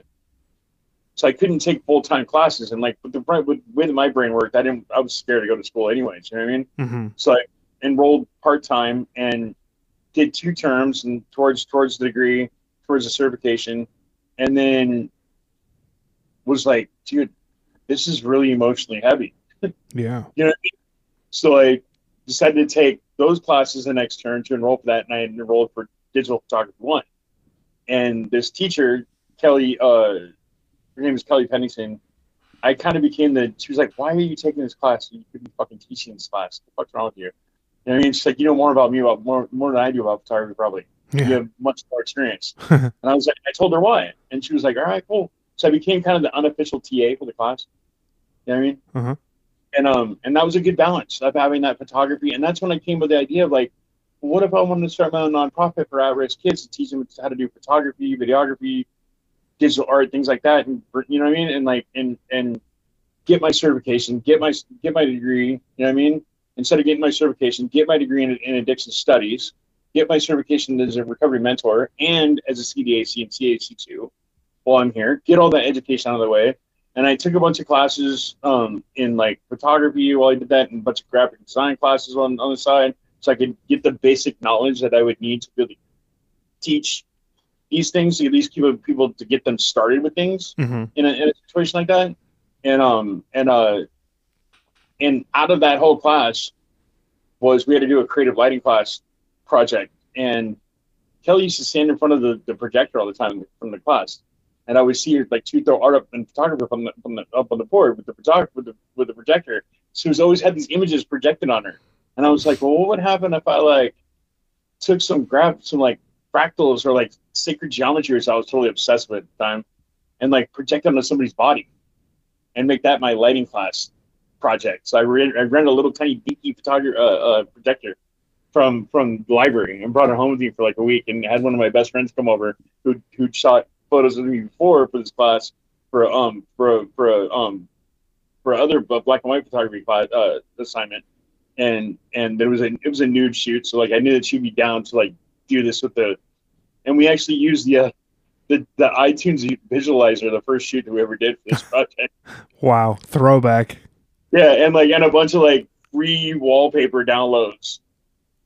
so I couldn't take full time classes, and like with the with, with my brain worked, I didn't. I was scared to go to school anyways. You know what I mean? Mm-hmm. So I enrolled part time and did two terms and towards towards the degree, towards the certification, and then was like, dude, this is really emotionally heavy. *laughs* Yeah. You know what I mean? So I decided to take those classes the next term to enroll for that, and I enrolled for digital photography one. And this teacher, Kelly, uh, her name is Kelly Pennington. I kind of became the. She was like, "Why are you taking this class? You could be fucking teaching this class. What's wrong with you?" You know what I mean? She's like, "You know more about me about more more than I do about photography, probably. Yeah. You have much more experience." *laughs* and I was like, I told her why, and she was like, "All right, cool." So I became kind of the unofficial TA for the class. You know what I mean? Uh-huh. And um, and that was a good balance of having that photography, and that's when I came with the idea of like, what if I wanted to start my own nonprofit for at-risk kids to teach them how to do photography, videography, digital art, things like that, and you know what I mean, and like and and get my certification, get my get my degree, you know what I mean. Instead of getting my certification, get my degree in, in addiction studies, get my certification as a recovery mentor and as a CDAC and CAC2 while I'm here, get all that education out of the way. And I took a bunch of classes um, in like photography while I did that, and a bunch of graphic design classes on, on the side, so I could get the basic knowledge that I would need to really teach these things, at least keep people to get them started with things Mm-hmm. in a, in a situation like that. And um and uh and out of that whole class was we had to do a creative lighting class project and Kelly used to stand in front of the, the projector all the time from the class. And I would see her like she throw art up and photographer from the, from the up on the board with the photographer with the with the projector. She was always had these images projected on her. And I was like, well, what would happen if I like took some graph some like fractals or like sacred geometry, geometries I was totally obsessed with at the time. And like project onto somebody's body and make that my lighting class project. So I, re- I rented a little tiny beaky uh, uh, projector from from the library and brought it home with me for like a week and had one of my best friends come over who who shot photos of me before for this class for um for for um for other black and white photography class uh, assignment. And and there was a it was a nude shoot. So like I knew that she'd be down to like do this with the and we actually used the uh, the, the iTunes visualizer the first shoot that we ever did for this project *laughs* Wow. Throwback. yeah and like and a bunch of like free wallpaper downloads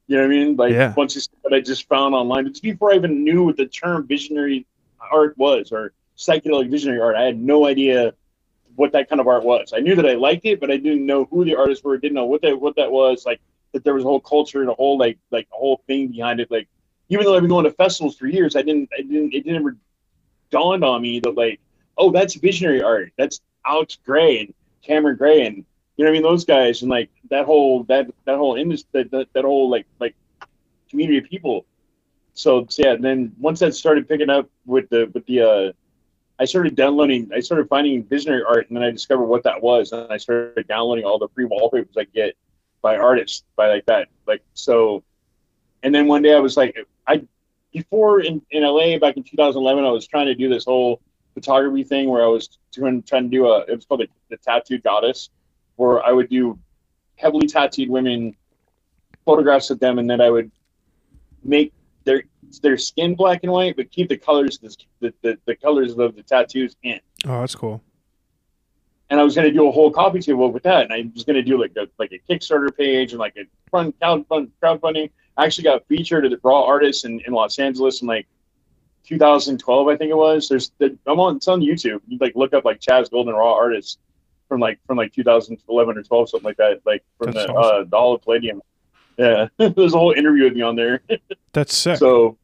you know what I mean like Yeah. a bunch of stuff that I just found online it's before I even knew what the term visionary art was or psychedelic visionary art I had no idea what that kind of art was I knew that I liked it but I didn't know who the artists were didn't know what that what that was like that there was a whole culture and a whole like like a whole thing behind it like even though I've been going to festivals for years, I didn't, I didn't, it didn't ever dawn on me that like, oh, that's visionary art. That's Alex Grey and Cameron Gray and you know what I mean, those guys and like that whole that that whole industry, that, that that whole like like community of people. So, so yeah, and then once that started picking up with the with the uh, I started downloading, I started finding visionary art, and then I discovered what that was, and I started downloading all the free wallpapers I get by artists, by like that, like so. And then one day I was like, I before in, in LA back in 2011, I was trying to do this whole photography thing where I was doing trying to do a it was called the, the tattooed goddess, where I would do heavily tattooed women photographs of them, and then I would make their their skin black and white, but keep the colors the the, the, colors of the tattoos in. Oh, that's cool. And I was going to do a whole coffee table with that, and I was going to do like a like a Kickstarter page and like a fund crowdfunding. I actually got featured at the Raw Artists in, in Los Angeles in like 2012, I think it was. There's the, I'm on it's on YouTube. You like look up like Chazz Golden Raw artists from like from like 2011 or 12, something like that. Like from That's the awesome. uh, the Hollywood Palladium. Yeah, *laughs* there's a whole interview with me on there. *laughs* That's sick. So,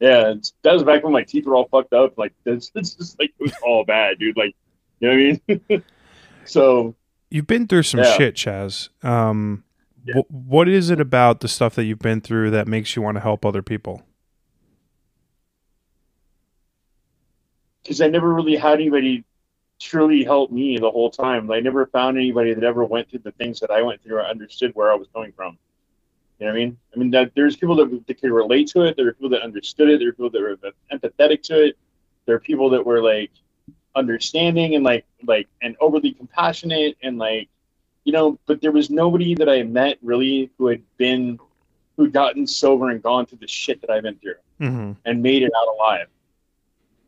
yeah, it's, that was back when my teeth were all fucked up. Like, it's, it's just like it was all bad, dude. Like, you know what I mean? *laughs* so, you've been through some Yeah. shit, Chazz. Um, Yeah. what is it about the stuff that you've been through that makes you want to help other people? because I never really had anybody truly help me the whole time. I never found anybody that ever went through the things that I went through or understood where I was coming from. You know what I mean? I mean, that there's people that, that could relate to it. There are people that understood it. There are people that were empathetic to it. There are people that were like understanding and like like and overly compassionate and like you know. But there was nobody that I met really who had been who'd gotten sober and gone through the shit that I've been through Mm-hmm. and made it out alive.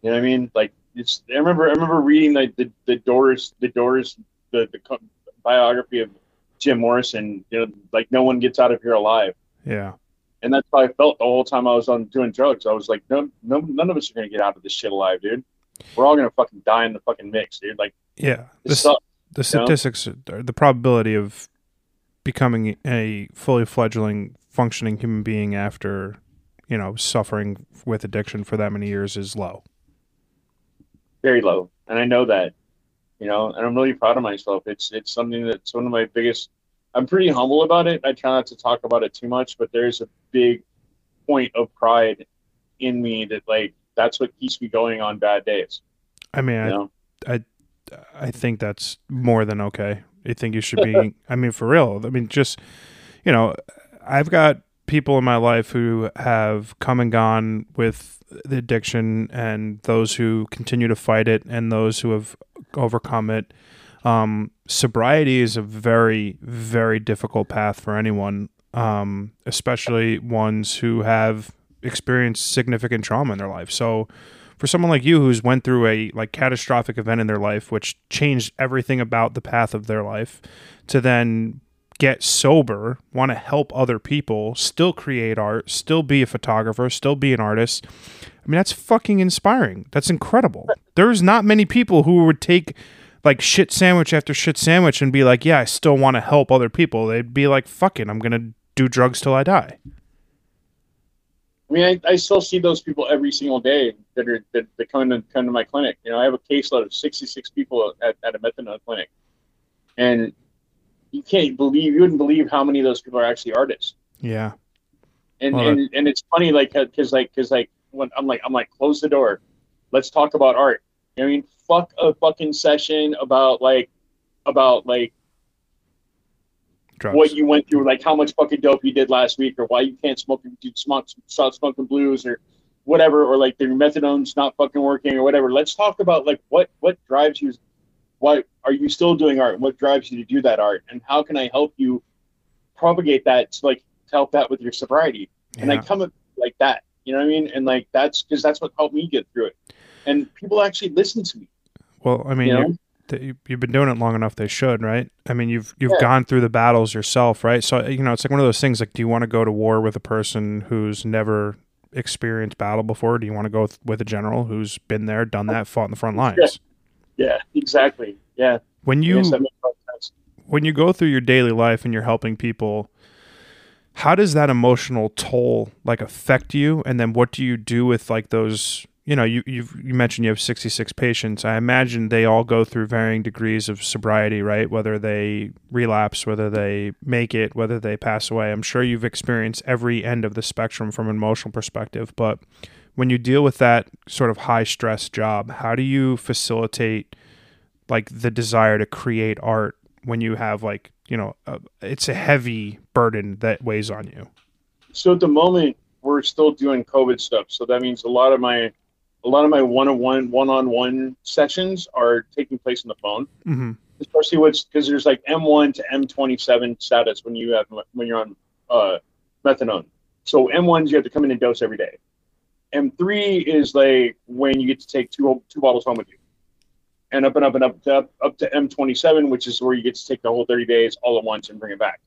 You know what I mean? Like it's. I remember. I remember reading like the, the Doors the Doors the the biography of Jim Morrison. You know, like no one gets out of here alive, Yeah. and that's how I felt the whole time I was on doing drugs. I was like, no, no, none of us are gonna get out of this shit alive, dude. We're all gonna fucking die in the fucking mix, dude. Like Yeah. it The, s- sucks. The statistics, are- the probability of becoming a fully fledgling functioning human being after, you know, suffering with addiction for that many years is low. very low, and I know that, you know, and I'm really proud of myself. It's it's something that's one of my biggest. I'm pretty humble about it. I try not to talk about it too much, but there's a big point of pride in me that like that's what keeps me going on bad days. I mean, You know, I, I think that's more than okay. I think you should be. *laughs* I mean, for real. I mean, just you know, I've got people in my life who have come and gone with the addiction, and those who continue to fight it, and those who have overcome it. Um, sobriety is a very, very difficult path for anyone, um, especially ones who have experienced significant trauma in their life. So, for someone like you who's went through a like catastrophic event in their life which changed everything about the path of their life to then get sober want to help other people still create art still be a photographer still be an artist i mean that's fucking inspiring. That's incredible. There's not many people who would take like shit sandwich after shit sandwich and be like yeah i still want to help other people. They'd be like fuck it i'm gonna do drugs till i die. I mean, I, I still see those people every single day that are that, that come to come to my clinic. You know, I have a caseload of 66 people at, at a methadone clinic, and you can't believe you wouldn't believe how many of those people are actually artists. yeah. And Well, and, and it's funny like because like because like when i'm like i'm like close the door. Let's talk about art. You know what i mean? Fuck a fucking session about like about like drugs. what you went through like how much fucking dope you did last week or why you can't smoke you smoke stop smoking blues or whatever or like your methadone's not fucking working or whatever let's talk about like what what drives you why are you still doing art what drives you to do that art and how can i help you propagate that to like to help that with your sobriety and I come up like that. You know what I mean? And like that's because that's what helped me get through it. And people actually listen to me. well i mean You know? you've been doing it long enough they should right i mean you've you've Yeah. gone through the battles yourself right so you know it's like one of those things like do you want to go to war with a person who's never experienced battle before? Do you want to go with, with a general who's been there done that fought in the front lines? Yeah, exactly. Yeah, when you yes, that makes a lot of sense. when you go through your daily life and you're helping people how does that emotional toll like affect you? And then what do you do with like those you know you you mentioned you have 66 patients. I imagine they all go through varying degrees of sobriety right? Whether they relapse whether they make it whether they pass away. I'm sure you've experienced every end of the spectrum from an emotional perspective but when you deal with that sort of high stress job how do you facilitate like the desire to create art when you have like you know a, it's a heavy burden that weighs on you? So at the moment, we're still doing COVID stuff. So that means a lot of my a lot of my one-on-one, one-on-one sessions are taking place on the phone. mm-hmm. Especially what's because there's like M1 to M27 status when you have when you're on uh, methadone. So M1s you have to come in and dose every day. M3 is like when you get to take two two bottles home with you, and up and up and up to up, up to M27, which is where you get to take the whole 30 days all at once and bring it back.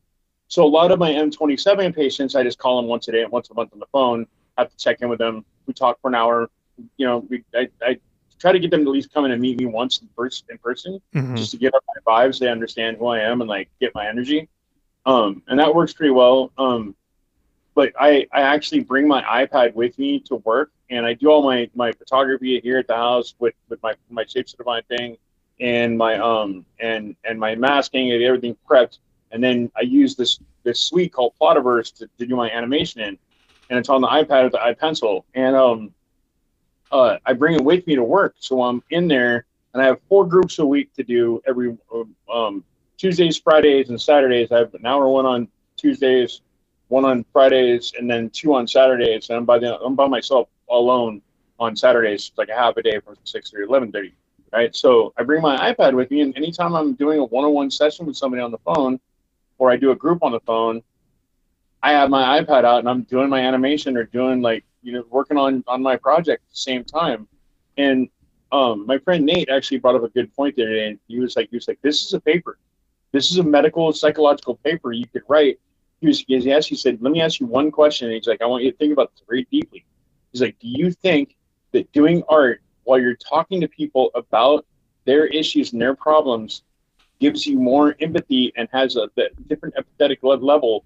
So a lot of my M27 patients, I just call them once a day, once a month on the phone, have to check in with them, we talk for an hour. You know, we I, I try to get them to at least come in and meet me once in person, in person, Mhm. just to get up my vibes. They understand who I am and like get my energy. Um, and that works pretty well. Um, but I, I actually bring my iPad with me to work and I do all my, my photography here at the house with, with my, my Shapes of Divine thing and my, um, and, and my masking and everything prepped. And then I use this, this suite called Plotaverse to, to do my animation in. And it's on the iPad with the iPencil. And, um, uh, I bring it with me to work. So I'm in there and I have four groups a week to do every, um, Tuesdays, Fridays, and Saturdays. I have an hour one on Tuesdays, one on Fridays, and then two on Saturdays. And I'm by the I'm by myself alone on Saturdays, like a half a day from six to eleven thirty. Right. So I bring my iPad with me, and anytime I'm doing a one on one session with somebody on the phone, or I do a group on the phone, I have my iPad out and I'm doing my animation or doing like you know working on on my project at the same time. And um, my friend Nate actually brought up a good point there, and he was like, he was like, this is a paper. This is a medical psychological paper you could write. He was he asked, he said, let me ask you one question. And he's like, I want you to think about this very deeply. He's like, do you think that doing art while you're talking to people about their issues and their problems gives you more empathy and has a, a different empathetic level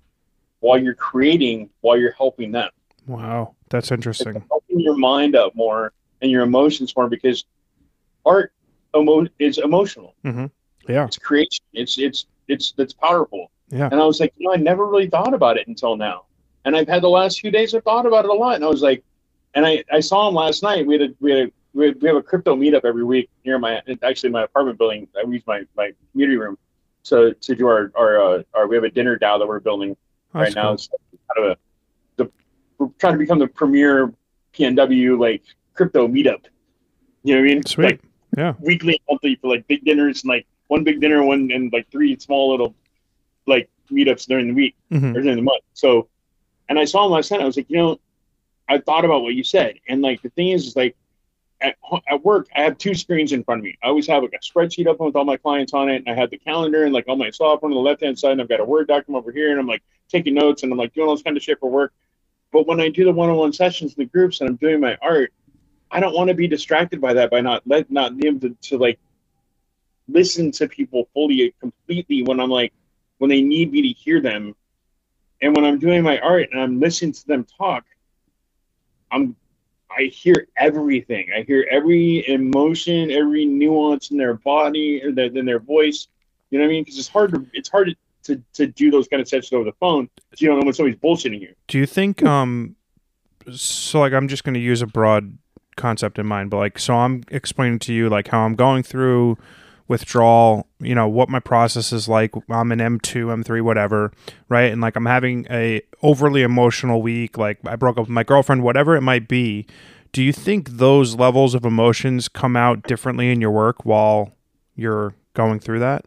while you're creating, while you're helping them? Wow, that's interesting. It's open your mind up more and your emotions more because art emo- is emotional. Yeah, It's creation. It's it's it's that's powerful. Yeah. And I was like, you know, I never really thought about it until now. And I've had the last few days. I thought about it a lot, and I was like, and I I saw him last night. We had a we had a, we, had, we have a crypto meetup every week near my actually my apartment building. I use my my community room so to do our our uh, our we have a dinner DAO that we're building That's right now. cool. It's kind of a we're trying to become the premier PNW like crypto meetup. You know what I mean? Sweet. Like, weekly, monthly for like big dinners and like one big dinner, one and like three small little like meetups during the week Mhm. or during the month. So, and I saw him last night. I was like, you know, I thought about what you said, and like the thing is, is like at, at work, I have two screens in front of me. I always have like a spreadsheet open with all my clients on it, and I have the calendar and like all my software on the left hand side, and I've got a Word document over here, and I'm like taking notes, and I'm like doing all this kind of shit for work. But when I do the one on one sessions in the groups and I'm doing my art, I don't want to be distracted by that by not let not being to, to like listen to people fully completely when I'm like when they need me to hear them. And when I'm doing my art and I'm listening to them talk, I'm I hear everything. I hear every emotion, every nuance in their body, or their, in their voice. You know what I mean? Because it's hard to it's hard to, to to do those kind of sessions over the phone. 'cause you don't know when somebody's bullshitting you. Do you think um so like I'm just going to use a broad concept in mind, but like so I'm explaining to you like how I'm going through withdrawal, you know, what my process is like. I'm an M2, M3 whatever, right? And like I'm having a overly emotional week, like I broke up with my girlfriend, whatever it might be. Do you think those levels of emotions come out differently in your work while you're going through that?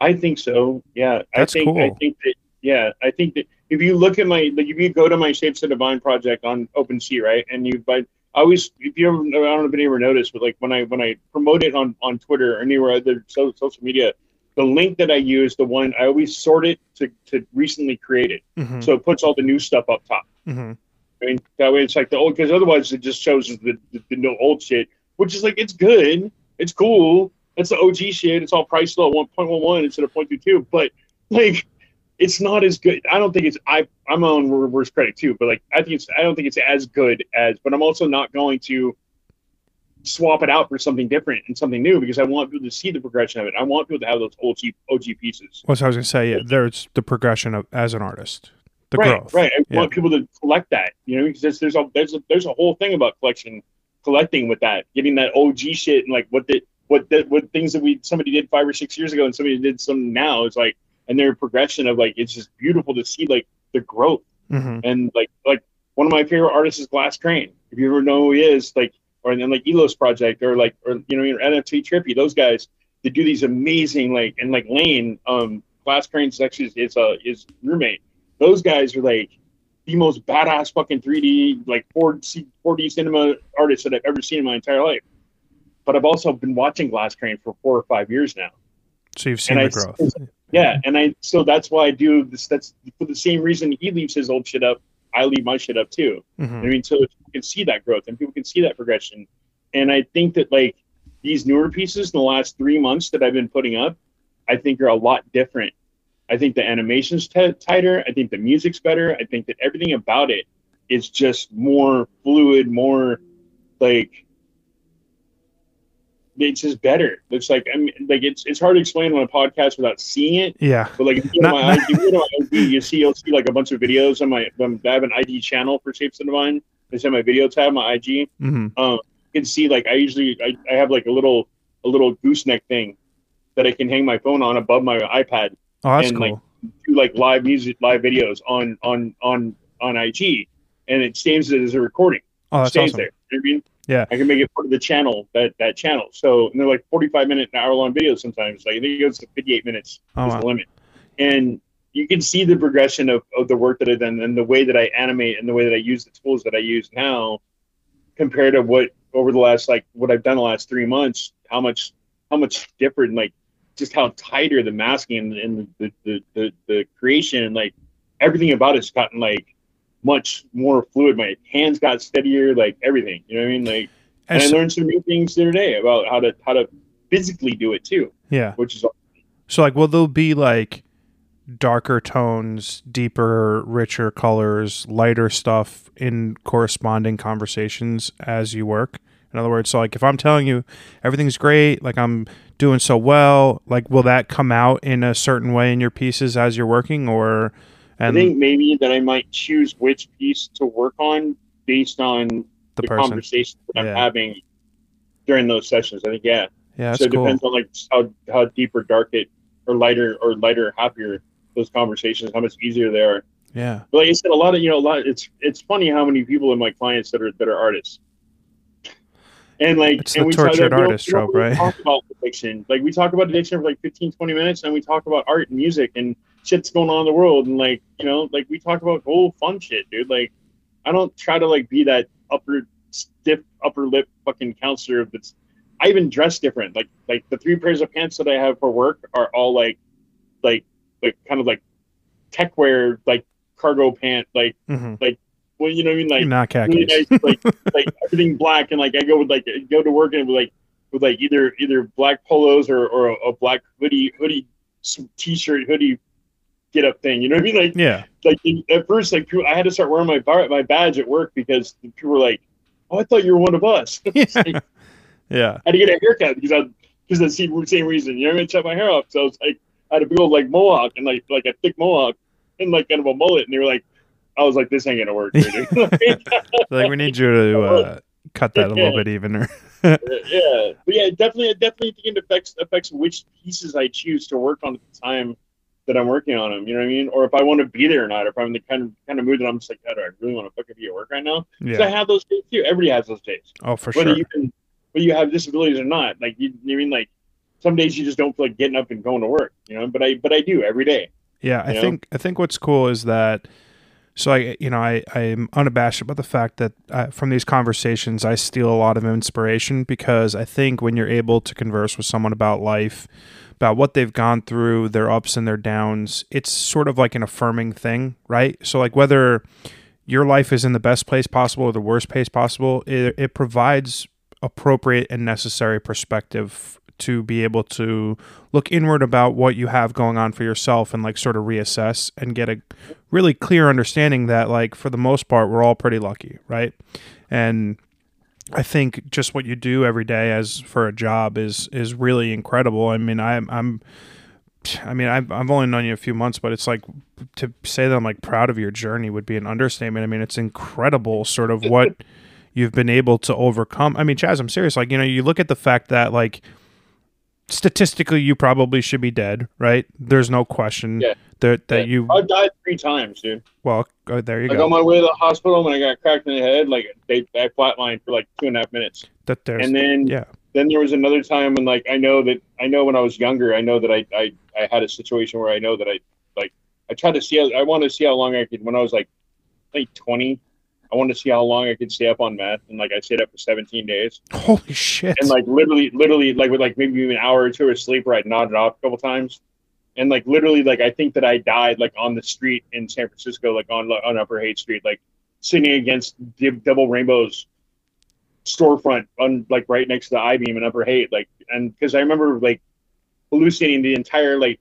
I think so. Yeah, That's I think I think that yeah, I think that if you look at my like if you go to my Shapes of Divine project on OpenSea, right, and you but I always if you ever I don't know if you ever noticed, but like when I when I promote it on on Twitter or anywhere other so, social media, the link that I use, the one I always sort it to to recently created, Mm-hmm. so it puts all the new stuff up top. mm-hmm. I mean, that way it's like the old, because otherwise it just shows the, the, the no old shit, which is like, it's good. It's cool. It's the OG shit. It's all priced low, 1.11 instead of 0.22. But like, it's not as good. I don't think it's, I, I'm on reverse credit too, but like, I think it's, I don't think it's as good as, but I'm also not going to swap it out for something different and something new because I want people to see the progression of it. I want people to have those old cheap OG pieces. Well, so I was going to say, yeah, there's the progression of as an artist, the right, growth. Right. I Yeah. want people to collect that, you know, because there's, there's a there's a there's a whole thing about collection, collecting with that, getting that OG shit and like what the what the what things that we somebody did five or six years ago and somebody did some now. It's like and their progression of like it's just beautiful to see like the growth Mm-hmm. and like like one of my favorite artists is Glass Crane. If you ever know who he is, like or then like Elos Project or like or you know NFT Trippy, those guys they do these amazing like and like Lane, um, Glass Crane's actually is uh his roommate. Those guys are like the most badass fucking 3D like 4D 4D cinema artists that I've ever seen in my entire life. But I've also been watching Glass Crane for four or five years now. So you've seen And the I- growth. Yeah, and I so that's why I do this. That's for the same reason he leaves his old shit up I leave my shit up too. Mhm. I mean, so people can see that growth and people can see that progression. And I think that like these newer pieces in the last three months that I've been putting up, I think are a lot different. I think the animation's t- tighter. I think the music's better. I think that everything about it is just more fluid, more like it's just better. It's like I mean, like it's it's hard to explain on a podcast without seeing it. Yeah. But like if you go my IG, you go to my IG, you see you'll see like a bunch of videos on my um, I have an IG channel for Shapes of Divine. It's in my video tab, my IG. hmm Um, you can see like I usually I, I have like a little a little gooseneck thing that I can hang my phone on above my iPad Oh, that's and, cool. like, do like live music live videos on on on on IG and it it as a recording. oh, that's stays awesome. there. You know I mean? Yeah. I can make it part of the channel that that channel. So and they're like forty five minute an hour long videos sometimes. Like I think it goes to fifty eight minutes Oh, is wow. the limit. And you can see the progression of, of the work that I've done and the way that I animate and the way that I use the tools that I use now compared to what over the last like what I've done the last three months, how much how much different like just how tighter the masking and, and the, the, the, the creation and like everything about it's gotten like much more fluid. My hands got steadier, like everything. You know what I mean? Like And and I learned some new things the other day about how to how to physically do it too, yeah. which is So like will there be like darker tones, deeper, richer colors, lighter stuff in corresponding conversations as you work? In other words, so like if I'm telling you everything's great, like I'm doing so well, like will that come out in a certain way in your pieces as you're working or and I think maybe that I might choose which piece to work on based on the the, conversations that Yeah. I'm having during those sessions. I think yeah. Yeah, so it cool. depends on like how how deep or dark it or lighter or lighter happier those conversations, how much easier they are. Yeah. But like I said, a lot of you know, a lot. It's it's funny how many people in my clients that are that are artists, and like It's and the we talk- tortured don't- artist we trope, right? Talk about addiction, like we talk about addiction for like 15, 20 minutes, and we talk about art and music and shit's going on in the world, and like you know, like we talk about whole fun shit, dude. Like I don't try to like be that upper stiff upper lip fucking counselor that's. I even dress different. Like like the three pairs of pants that I have for work are all like like like kind of like tech wear like cargo pant like hmm well you know what I mean like Not really nice, like *laughs* like everything black and like I go with like go to work and with like with like either either black polos or or a, a black hoodie hoodie t-shirt hoodie get up thing you know what I mean like yeah. like in- at first like people, I had to start wearing my bar, my badge at work because people were like oh I thought you were one of us *laughs* I Yeah. yeah. had to get a haircut because I because the same same reason you know what I mean cut my hair off so I was like I had a big old like mohawk and like like a thick mohawk and like kind of a mullet and they were like I was like this ain't gonna work. *laughs* *laughs* Like we need you to uh, cut that a little bit evener. yeah, but yeah, definitely, I definitely think it affects affects which pieces I choose to work on at the time that I'm working on them. You know what I mean? Or if I want to be there or not. If I'm in the kind of kind of mood that I'm just like, God, do I really want to fucking be at work right now? Because I have those days too. Everybody has those days, Oh, for whether sure. you can, whether you have disabilities or not. Like you, you mean like some days you just don't feel like getting up and going to work. You know, but I but I do every day. Yeah, I know? think I think what's cool is that. So I, you know, I I'm unabashed about the fact that uh, from these conversations I steal a lot of inspiration because I think when you're able to converse with someone about life, about what they've gone through, their ups and their downs, it's sort of like an affirming thing, right? So like whether your life is in the best place possible or the worst place possible, it, it provides appropriate and necessary perspective to be able to look inward about what you have going on for yourself and like sort of reassess and get a really clear understanding that like for the most part we're all pretty lucky right and i think just what you do every day as for a job is is really incredible i mean i'm i'm I mean, I've, I've only known you a few months, but it's like to say that I'm like proud of your journey would be an understatement. I mean, it's incredible, sort of what *laughs* you've been able to overcome. I mean, Chazz, I'm serious. Like, you know, you look at the fact that like statistically you probably should be dead, right? There's no question Yeah. that that Yeah. you I've died three times, dude. well, oh, there you Like go. on my way to the hospital when I got cracked in the head, like they I flatlined for like two and a half minutes. that there's and then yeah. then there was another time when like I know that I know when I was younger, I know that I I, I had a situation where I know that I like I tried to see I wanted to see how long I could when I was like like twenty. I wanted to see how long I could stay up on meth, and like I stayed up for seventeen days, Holy shit. and like literally, literally, like with like maybe an hour or two of sleep, where I nodded off a couple times, and like literally like I think that I died like on the street in San Francisco, like on on Upper Haight Street, like sitting against the Double Rainbows storefront on like right next to the I beam in Upper Haight, like and because I remember like hallucinating the entire like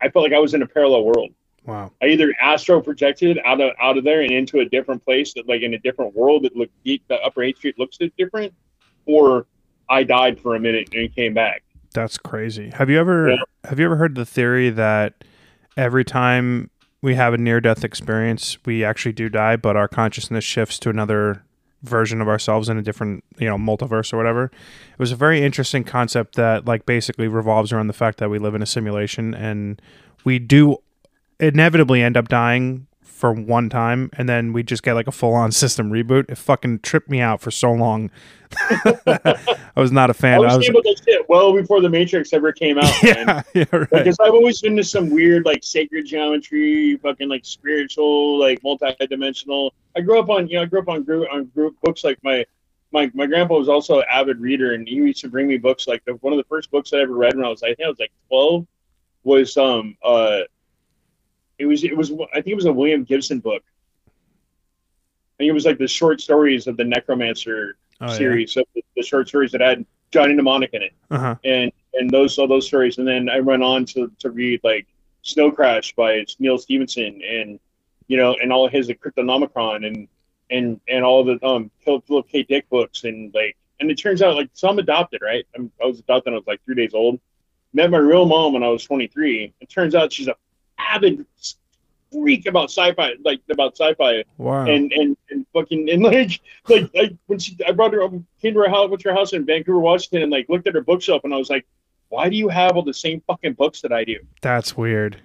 I felt like I was in a parallel world. Wow. I either astro projected out of out of there and into a different place that like in a different world that looked deep the upper Haight Street looks different, or I died for a minute and came back. That's crazy. Have you ever Yeah. have you ever heard the theory that every time we have a near death experience, we actually do die, but our consciousness shifts to another version of ourselves in a different, you know, multiverse or whatever. It was a very interesting concept that like basically revolves around the fact that we live in a simulation and we do inevitably end up dying for one time and then we just get like a full on *laughs* system reboot. It fucking tripped me out for so long. *laughs* I was not a fan. was I was able to shit well before the Matrix ever came out, *laughs* yeah, yeah, right. Because I've always been into some weird, like sacred geometry, fucking like spiritual, like multi-dimensional. I grew up on, you know, I grew up on group on group books. Like my my my grandpa was also an avid reader, and he used to bring me books. Like the, one of the first books I ever read when I was, I think I was like twelve, was um uh, it was it was I think it was a William Gibson book. I think it was like the short stories of the Neuromancer Oh, yeah. series, of the, the short stories that had Johnny Mnemonic in it Uh-huh. and and those all those stories, and then I went on to, to read like Snow Crash by Neil Stephenson, and you know, and all his Cryptonomicon, and and and all the um Philip Philip K. Dick books, and like, and it turns out like so I'm adopted, right? I'm, I was adopted when I was like three days old. Met my real mom when I was 23. It turns out she's a avid freak about sci-fi, like about sci-fi Wow. and and and fucking and like like like when she I brought her came to her house went to her house in Vancouver, Washington, and like looked at her bookshelf, and I was like, why do you have all the same fucking books that I do? That's weird.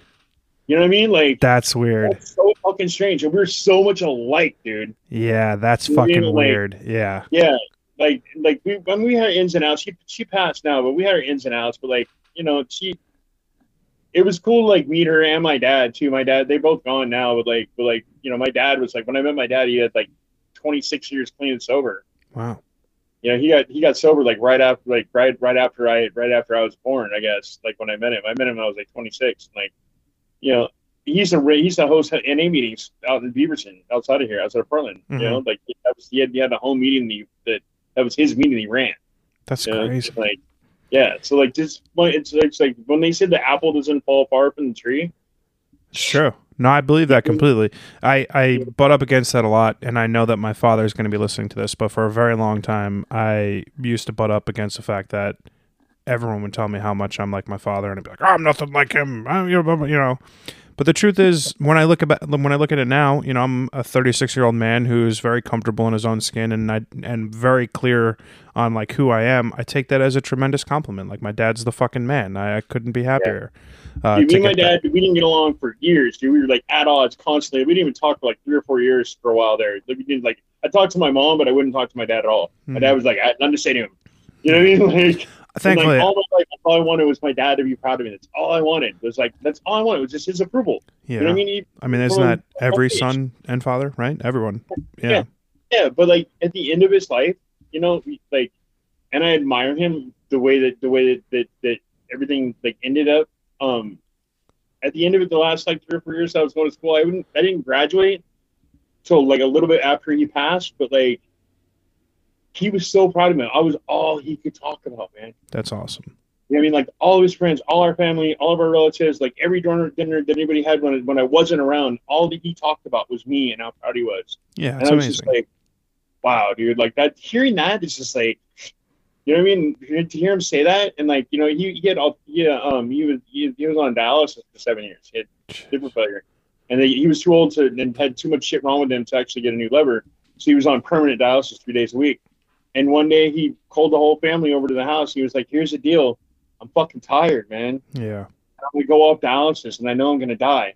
You know what I mean? Like That's weird. that's so fucking strange, and we're so much alike, dude. Yeah, that's You fucking like- weird. Yeah. Yeah, like like we when we had ins and outs. She she passed now, but we had our ins and outs. But like you know, she. It was cool to like meet her and my dad too. My dad, they both gone now, but like, but like, you know, my dad was like when I met my dad, he had like 26 years clean and sober. Wow. you know, he got he got sober like right after like right right after I right after I was born, I guess. Like when I met him, I met him when I was like 26. Like, you know, he used to he used to host NA meetings out in Beaverton, outside of here, outside of Portland. Mhm. You know, like that was he had he had a home meeting that that that was his meeting he ran. That's You know, crazy. like yeah. So like this, it's it's like when they said the apple doesn't fall far from the tree. Sure. No, I believe that completely. I, I butt up against that a lot, and I know that my father is going to be listening to this, but for a very long time, I used to butt up against the fact that everyone would tell me how much I'm like my father, and I'd be like, oh, I'm nothing like him. I'm, you know, you know. But the truth is, when I look about when I look at it now, you know, I'm a 36 year old man who's very comfortable in his own skin, and I and very clear on like who I am. I take that as a tremendous compliment. Like my dad's the fucking man. I, I couldn't be happier. Uh, Dude, me and my get that. dad, we didn't get along for years, dude. We were like at odds constantly. We didn't even talk for like three or four years for a while there. Like, we didn't like. I talked to my mom, but I wouldn't talk to my dad at all. My Mhm. dad was like, I had nothing to say to him. You know what I mean? *laughs* Like, Thankfully, like all my life, all I wanted was my dad to be proud of me. That's all I wanted. It was like that's all I wanted. It was just his approval. yeah. You know I mean? He- I mean, isn't that every okay. son and father, right? Everyone. Yeah. Yeah. yeah, but like at the end of his life, you know, like, and I admire him the way that the way that that, that everything like ended up. Um, at the end of it, the last like three or four years I was going to school, I wouldn't, I didn't graduate till like a little bit after he passed, but like, he was so proud of me. I was all he could talk about, man. That's awesome. You know I mean? Like all of his friends, all our family, all of our relatives, like every dinner dinner that anybody had when when I wasn't around, all that he talked about was me and how proud he was. Yeah, And I was amazing. just like, wow, dude, like that. Hearing that is just like, you know what I mean? To hear him say that, and like, you know, he, he had all, yeah, um, he was he, he was on dialysis for seven years. He had liver failure, and they, he was too old to and had too much shit wrong with him to actually get a new liver. So he was on permanent dialysis three days a week. And one day he called the whole family over to the house. He was like, "Here's the deal, I'm fucking tired, man. yeah. I'm gonna go off dialysis, and I know I'm gonna die,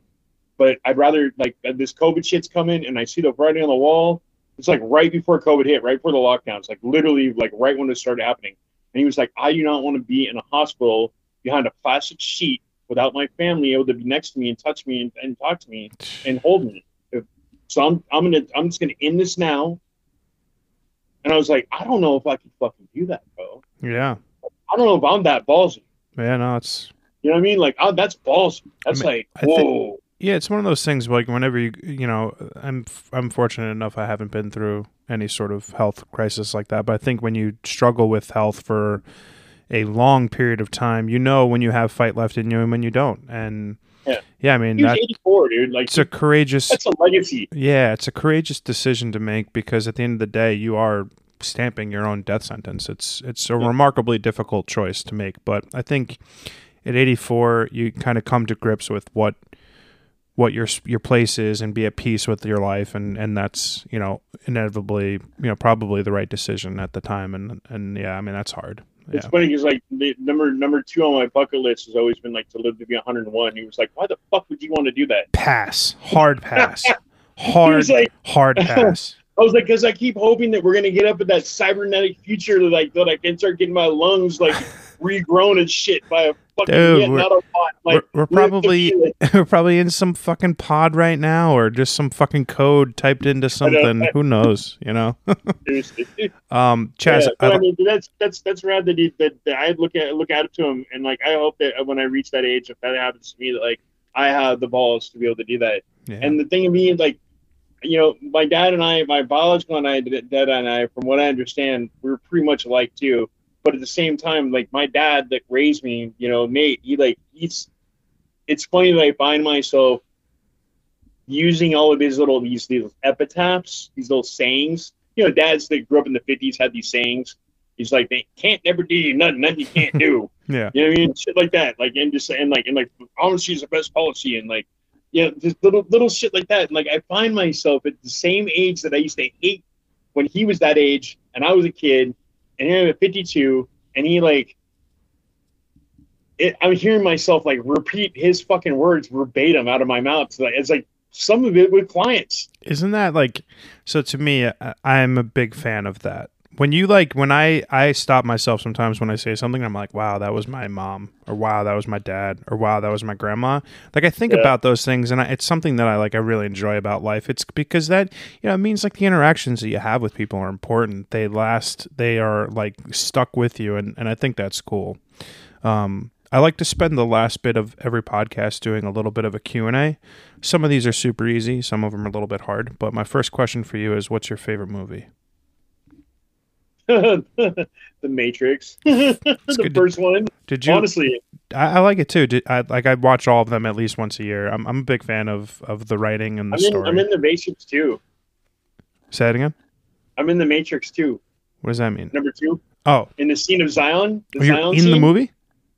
but I'd rather like this COVID shit's coming, and I see the writing on the wall. It's like right before COVID hit, right before the lockdowns, like literally like right when it started happening. And he was like, I do not want to be in a hospital behind a plastic sheet without my family able to be next to me and touch me and, and talk to me and hold me. So I'm I'm gonna I'm just gonna end this now. And I was like, I don't know if I can fucking do that, bro. Yeah. I don't know if I'm that ballsy. Yeah, no, it's You know what I mean? Like, oh, that's ballsy. That's I mean, like, I think- whoa. Yeah, it's one of those things. Like whenever you, you know, I'm I'm fortunate enough I haven't been through any sort of health crisis like that. But I think when you struggle with health for a long period of time, you know when you have fight left in you and when you don't. And Yeah. I mean he was that 84, dude. Like, it's a courageous. that's a legacy. Yeah, it's a courageous decision to make because at the end of the day, you are stamping your own death sentence. It's it's a Yeah. remarkably difficult choice to make, but I think at 84, you kind of come to grips with what what your your place is and be at peace with your life, and and that's you know inevitably you know probably the right decision at the time, and and yeah, I mean that's hard. It's Yeah. funny because like the number number two on my bucket list has always been like to live to be 101. He was like, why the fuck would you want to do that? Pass, hard *laughs* pass, hard like, hard *laughs* pass. I was like, because I keep hoping that we're gonna get up in that cybernetic future that like that I can start getting my lungs like regrown and shit by a fucking Dude, we're- out pot. Like, we're, we're probably *laughs* we're probably in some fucking pod right now or just some fucking code typed into something who knows you know *laughs* um Chazz yeah, I, I mean that's that's that's rad that, he, that that I look at look at to him and like I hope that when I reach that age, if that happens to me, that like I have the balls to be able to do that. yeah. And the thing of me, like, you know, my dad and I, my biological and I, dad and I, from what I understand, we are pretty much alike too. But at the same time, like my dad that raised me, you know, Nate, he like he's. It's funny that I find myself using all of his little these these epitaphs, these little sayings. You know, dads that grew up in the fifties had these sayings. He's like, they can't never do you nothing, nothing you can't do. *laughs* yeah You know what I mean? Shit like that. Like and just and like and like honesty is the best policy and like you know, just little little shit like that. And like I find myself at the same age that I used to hate when he was that age and I was a kid and I'm at fifty two and he like it, I'm hearing myself like repeat his fucking words verbatim out of my mouth. So, it's like some of it with clients. isn't that like so to me i'm a big fan of that when you like when i i stop myself sometimes when i say something i'm like wow that was my mom or wow that was my dad or wow that was my grandma like i think Yeah. about those things and I, it's something that i like i really enjoy about life it's because that you know it means like the interactions that you have with people are important they last they are like stuck with you and and i think that's cool um I like to spend the last bit of every podcast doing a little bit of a Q&A. Some of these are super easy, some of them are a little bit hard, but my first question for you is what's your favorite movie? *laughs* the Matrix, *laughs* the first one. Did you Honestly, I, I like it too. Did, I like I watch all of them at least once a year. I'm I'm a big fan of of the writing and the I'm in, story. I'm in the Matrix too. Say it again. I'm in the Matrix too. What does that mean? Number two, Oh, in the scene of Zion. The oh you're Zion in scene. the movie?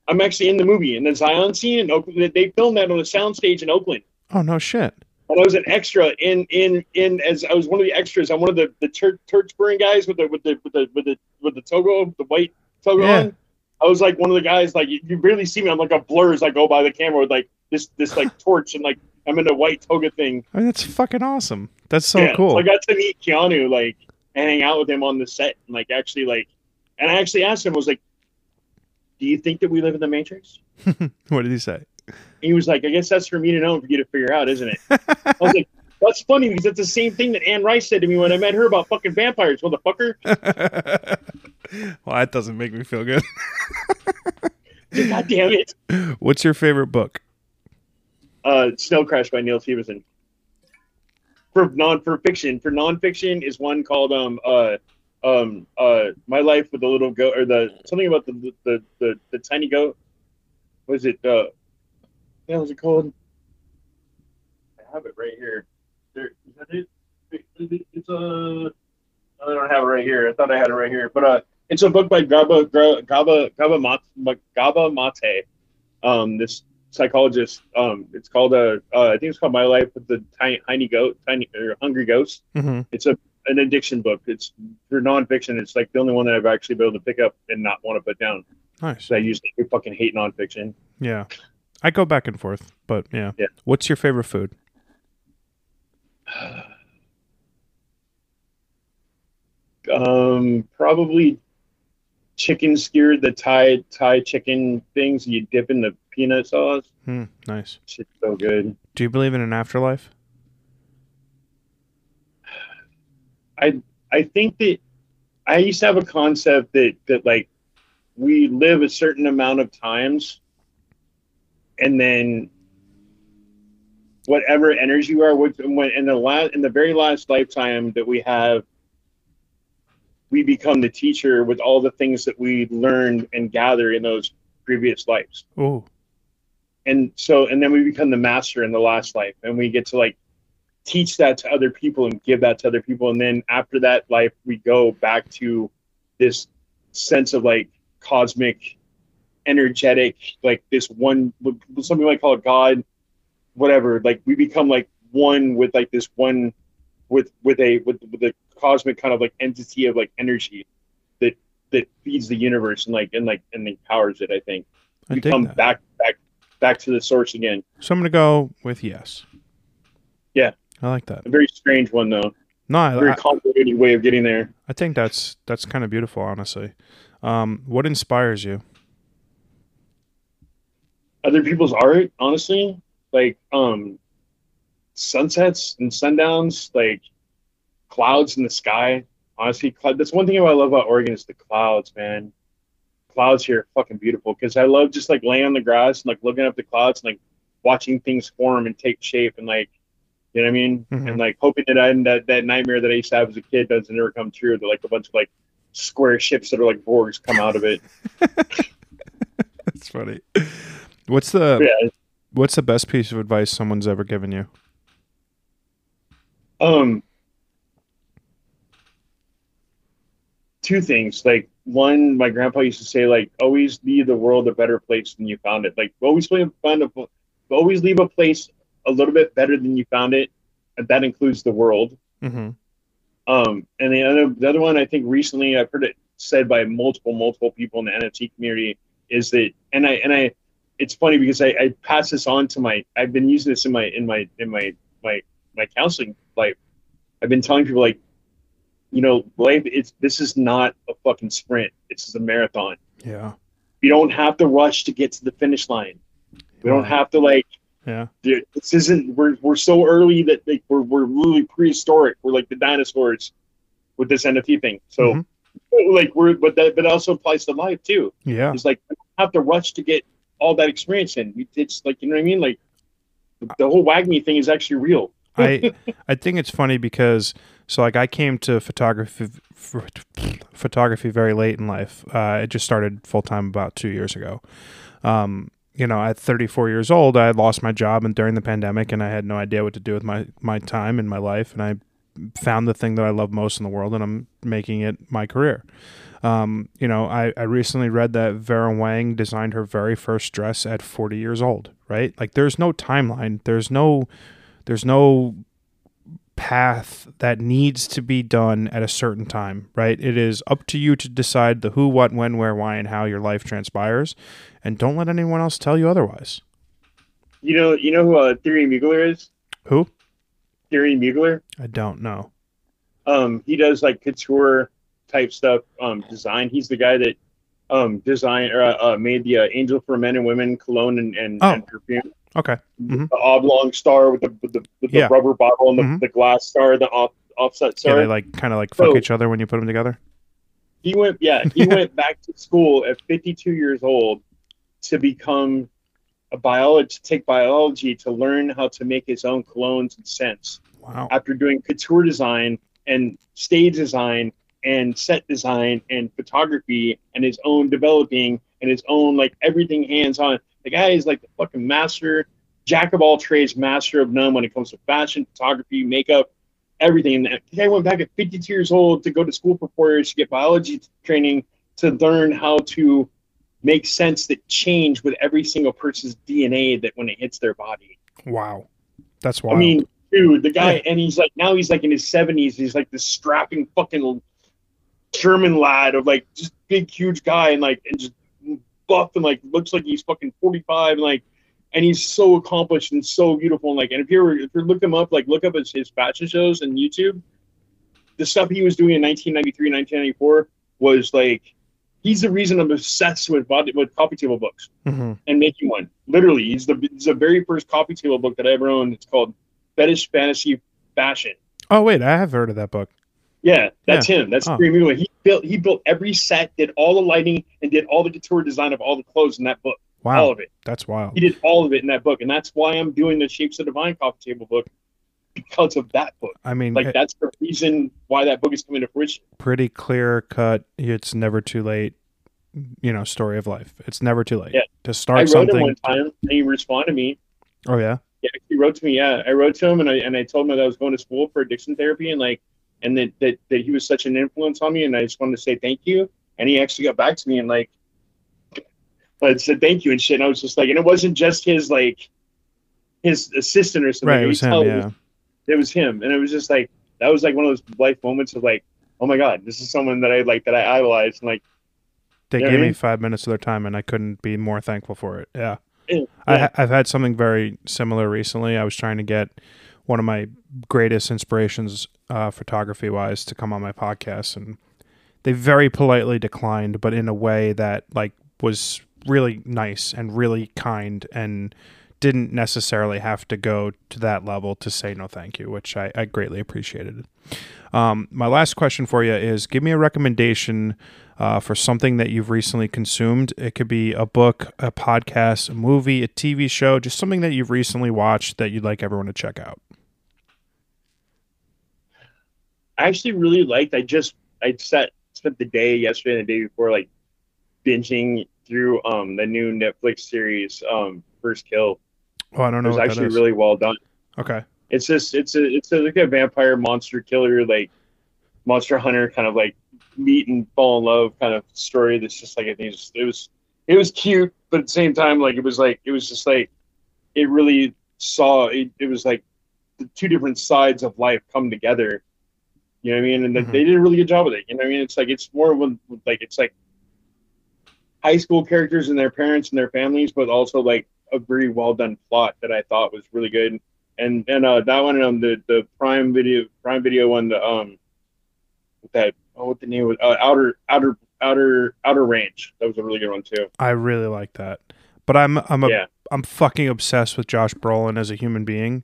I'm actually in the movie in the Zion scene in Oakland. They filmed that on a soundstage in Oakland, Oh no shit. And I was an extra in in in as I was one of the extras. I'm one of the the church church burning guys with the with the with the with the with the togo, the white togo Yeah. on. I was like one of the guys. Like you, you barely see me. I'm like a blur as I go by the camera with like this this like *laughs* torch and like I'm in a white toga thing. I mean, that's fucking awesome. That's so Yeah, cool. So I got to meet Keanu like and hang out with him on the set and like actually like and I actually asked him I was like, "Do you think that we live in the Matrix?" *laughs* what did he say? He was like, "I guess that's for me to know and for you to figure out, isn't it?" I was like, "That's funny because that's the same thing that Anne Rice said to me when I met her about fucking vampires, motherfucker." *laughs* well, that doesn't make me feel good. *laughs* God damn it! What's your favorite book? Uh, Snow Crash by Neil Stephenson. For non for fiction, for nonfiction is one called um uh um uh My Life with the Little Goat or the something about the the the, the tiny goat. What is it? Uh, the hell is it called? I have it right here. There, is that it? It- It's a. I don't have it right here. I thought I had it right here, but uh, it's a book by Gaba Gaba Gabor Maté, Gabor Maté. Um, this psychologist. Um, it's called a. Uh, I think it's called My Life with the Tiny, tiny Goat, Tiny or Hungry Ghost. Mm-hmm. It's a an addiction book. It's for nonfiction. It's like the only one that I've actually been able to pick up and not want to put down. Nice. So I usually fucking hate nonfiction. Yeah. I go back and forth, but yeah. Yeah. What's your favorite food? *sighs* Um, probably chicken skewered, the Thai Thai chicken things you dip in the peanut sauce. Hmm, nice. Shit's so good. Do you believe in an afterlife? *sighs* I I think that I used to have a concept that that like we live a certain amount of times and then whatever energy you are with when in the last in the very last lifetime that we have we become the teacher with all the things that we learned and gather in those previous lives. Oh, and so and then we become the master in the last life and we get to like teach that to other people and give that to other people. And then after that life we go back to this sense of like cosmic energetic like this one something might call it god whatever like we become like one with like this one with with a with, with a cosmic kind of like entity of like energy that that feeds the universe and like and like and empowers it i think I we come that. back back back to the source again So I'm gonna go with yes. Yeah. I like that. a very strange one though No, I, very I, complicated way of getting there I think that's that's kind of beautiful, honestly. Um, what inspires you? Other people's art honestly like um sunsets and sundowns like clouds in the sky honestly cloud, that's one thing i love about oregon is the clouds man clouds here are fucking beautiful because i love just like laying on the grass and like looking up the clouds and like watching things form and take shape and like you know what i mean Mhm. and like hoping that I, that that nightmare that i used to have as a kid doesn't ever come true that like a bunch of like square ships that are like borgs come out of it *laughs* That's funny. What's the yeah what's the best piece of advice someone's ever given you? Um, two things. Like one, my grandpa used to say, like, always leave the world a better place than you found it. Like, always find a, always leave a place a little bit better than you found it, and that includes the world. Mm-hmm. Um, and the other, the other one, I think recently I've heard it said by multiple, multiple people in the NFT community is that, and I, and I, it's funny because I, I pass this on to my, I've been using this in my, in my, in my, my, my counseling life. I've been telling people like, you know, life, it's, this is not a fucking sprint. This is a marathon. Yeah. You don't have to rush to get to the finish line. We don't have to like, Yeah. dude, this isn't we're we're so early that like we're we're really prehistoric. We're like the dinosaurs with this NFT thing. So Mhm. like we're but that but also applies to life too. Yeah. It's like we don't have to rush to get all that experience in. It's like you know what I mean? Like the whole WAGMI thing is actually real. I *laughs* I think it's funny because so like I came to photography photography very late in life. Uh, I just started full time about two years ago. Um, you know, at 34 years old, I had lost my job and during the pandemic, and I had no idea what to do with my my time and my life. And I found the thing that I love most in the world, and I'm making it my career. Um, you know, I, I recently read that Vera Wang designed her very first dress at 40 years old, right? Like there's no timeline. There's no there's no path that needs to be done at a certain time, right? It is up to you to decide the who, what, when, where, why, and how your life transpires, and don't let anyone else tell you otherwise. You know you know who uh, Thierry Mugler is? Who? Thierry Mugler. I don't know. Um, he does like couture type stuff, um, design. He's the guy that um designed or uh, uh, made the uh, Angel for Men and Women cologne and and, Oh. and perfume. Okay. Mhm. The oblong star with the with the, with the Yeah. rubber bottle and the, Mhm. the glass star, the off, offset star. Yeah, they like kind of like fuck So- each other when you put them together. he went yeah he went *laughs* back to school at 52 years old to become a biologist to take biology to learn how to make his own colognes and scents Wow. after doing couture design and stage design and set design and photography and his own developing and his own like everything hands on the guy is like the fucking master jack of all trades master of none when it comes to fashion photography makeup everything and the guy went back at 52 years old to go to school for four years to get biology training to learn how to make scents that change with every single person's dna that when it hits their body Wow. That's wild. I mean, dude, the guy, Yeah. and he's like now he's like in his seventies. He's like this strapping fucking German lad of like just big, huge guy, and like and just buff and like looks like he's fucking forty five, and like, and he's so accomplished and so beautiful, and like, and if you're if you look him up, like look up his, his fashion shows and YouTube, the stuff he was doing in 1993, 1994 was like. He's the reason I'm obsessed with body, with coffee table books Mhm. and making one. Literally, he's the he's the very first coffee table book that I ever owned. It's called Fetish Fantasy Fashion. Oh wait, I have heard of that book. Yeah, that's him. That's Oh. Mule. He built he built every set, did all the lighting, and did all the couture design of all the clothes in that book. Wow, all of it. that's wild. He did all of it in that book, and that's why I'm doing the Shapes of Divine coffee table book because of that book. I mean, Like it- that's the reason why that book is coming to fruition. pretty clear cut. It's never too late. You know, story of life. It's never too late Yeah. to start I wrote something. him one time, and he responded to me. oh yeah, Yeah, he wrote to me. Yeah, I wrote to him, and I and I told him that I was going to school for addiction therapy, and like, and that that, that he was such an influence on me, and I just wanted to say thank you. And he actually got back to me and like, I said thank you and shit. And I was just like, and it wasn't just his like, his assistant or something. right. It was him. Yeah. it was him, and it was just like that was like one of those life moments of like, oh my god, this is someone that I like that I idolize, and like, They gave me five minutes of their time, and I couldn't be more thankful for it. Yeah. yeah, I, I've had something very similar recently. I was trying to get one of my greatest inspirations, uh, photography wise, to come on my podcast, and they very politely declined, but in a way that like was really nice and really kind, and didn't necessarily have to go to that level to say no thank you, which I, I greatly appreciated. Um, my last question for you is: Give me a recommendation uh, for something that you've recently consumed. It could be a book, a podcast, a movie, a TV show, just something that you've recently watched that you'd like everyone to check out. I actually really liked. I just I set spent the day yesterday and the day before like binging through um the new Netflix series um First Kill. Oh, I don't know. It was actually really well done. okay. It's just it's a it's a, like a vampire monster killer like monster hunter kind of like meet and fall in love kind of story. That's just like I think it's, it was it was cute, but at the same time like it was like it was just like it really saw it, it was like the two different sides of life come together. You know what I mean? And Mhm. they did a really good job with it. You know what I mean? It's like it's more when like it's like high school characters and their parents and their families, but also like a very well done plot that I thought was really good. And and uh, that one um the the Prime Video Prime Video one the um that oh what the name was uh, outer outer outer outer range that was a really good one too. I really like that. But I'm I'm a Yeah. am fucking obsessed with Josh Brolin as a human being.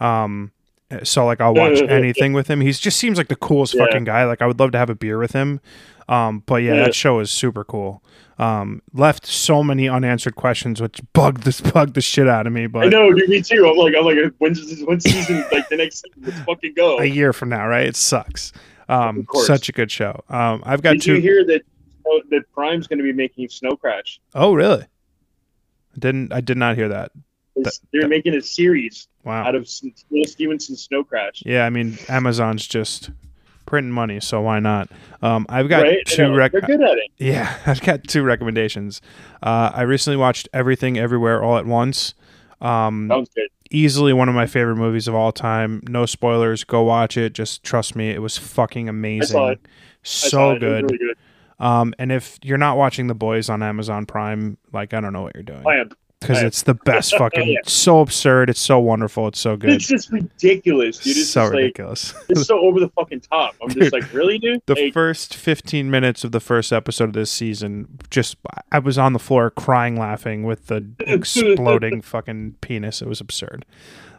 Um so like I'll watch *laughs* anything with him. He just seems like the coolest Yeah. fucking guy. Like I would love to have a beer with him. Um but yeah, Yeah. that show is super cool. Um left so many unanswered questions which bugged this *laughs* bugged the shit out of me, But I know, dude, me too. I'm like I'm like when's this, when's season like the next season? Let's fucking go. a year from now, right? It sucks. Um such a good show. Um I've got Did two you hear that oh, that Prime's going to be making Snow Crash? Oh, really? I didn't I did not hear that. That- They're that- making a series Wow. out of Neil Stephenson's Snow Crash. Yeah, I mean Amazon's just printing money, so why not? Um, I've got right? two rec- They're good at it. Yeah, *laughs* I've got two recommendations. Uh, I recently watched Everything Everywhere All at Once. Um, Sounds good. easily one of my favorite movies of all time. No spoilers. Go watch it. Just trust me, it was fucking amazing. it. I saw So it. It was good. really good. Um, and if you're not watching The Boys on Amazon Prime, like I don't know what you're doing I am. Because it's the best *laughs* fucking. Yeah. So absurd. It's so wonderful. It's so good. It's just ridiculous, dude. It's so just like ridiculous. it's so over the fucking top. I'm Dude, just like, really, dude? *laughs* the Like, first 15 minutes of the first episode of this season just i was on the floor crying laughing with the *laughs* exploding fucking penis it was absurd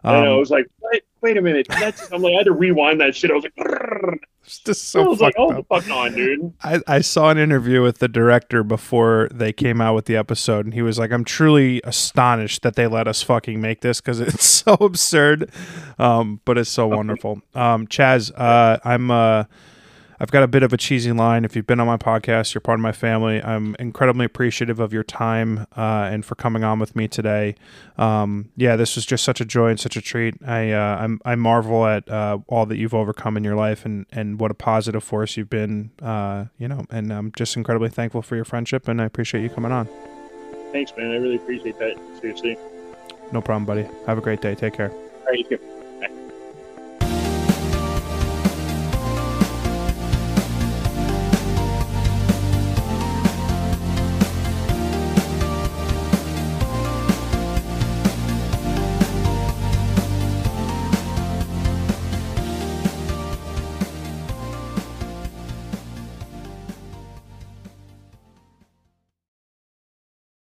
I know. I um, was like, wait, wait a minute. That's, I'm like, I had to rewind that shit. I was like. It's just I so was like, oh, up. fuck on, dude. I, I saw an interview with the director before they came out with the episode and he was like i'm truly astonished that they let us fucking make this because it's *laughs* so absurd um, but it's so wonderful um, Chazz uh, i'm uh, I've got a bit of a cheesy line. If you've been on my podcast, you're part of my family. I'm incredibly appreciative of your time uh, and for coming on with me today. Um, yeah, this was just such a joy and such a treat. I uh, I'm, I marvel at uh, all that you've overcome in your life and, and what a positive force you've been. Uh, you know, and I'm just incredibly thankful for your friendship and I appreciate you coming on. Thanks, man. I really appreciate that. Seriously. No problem, buddy. Have a great day. Take care. All right, you too.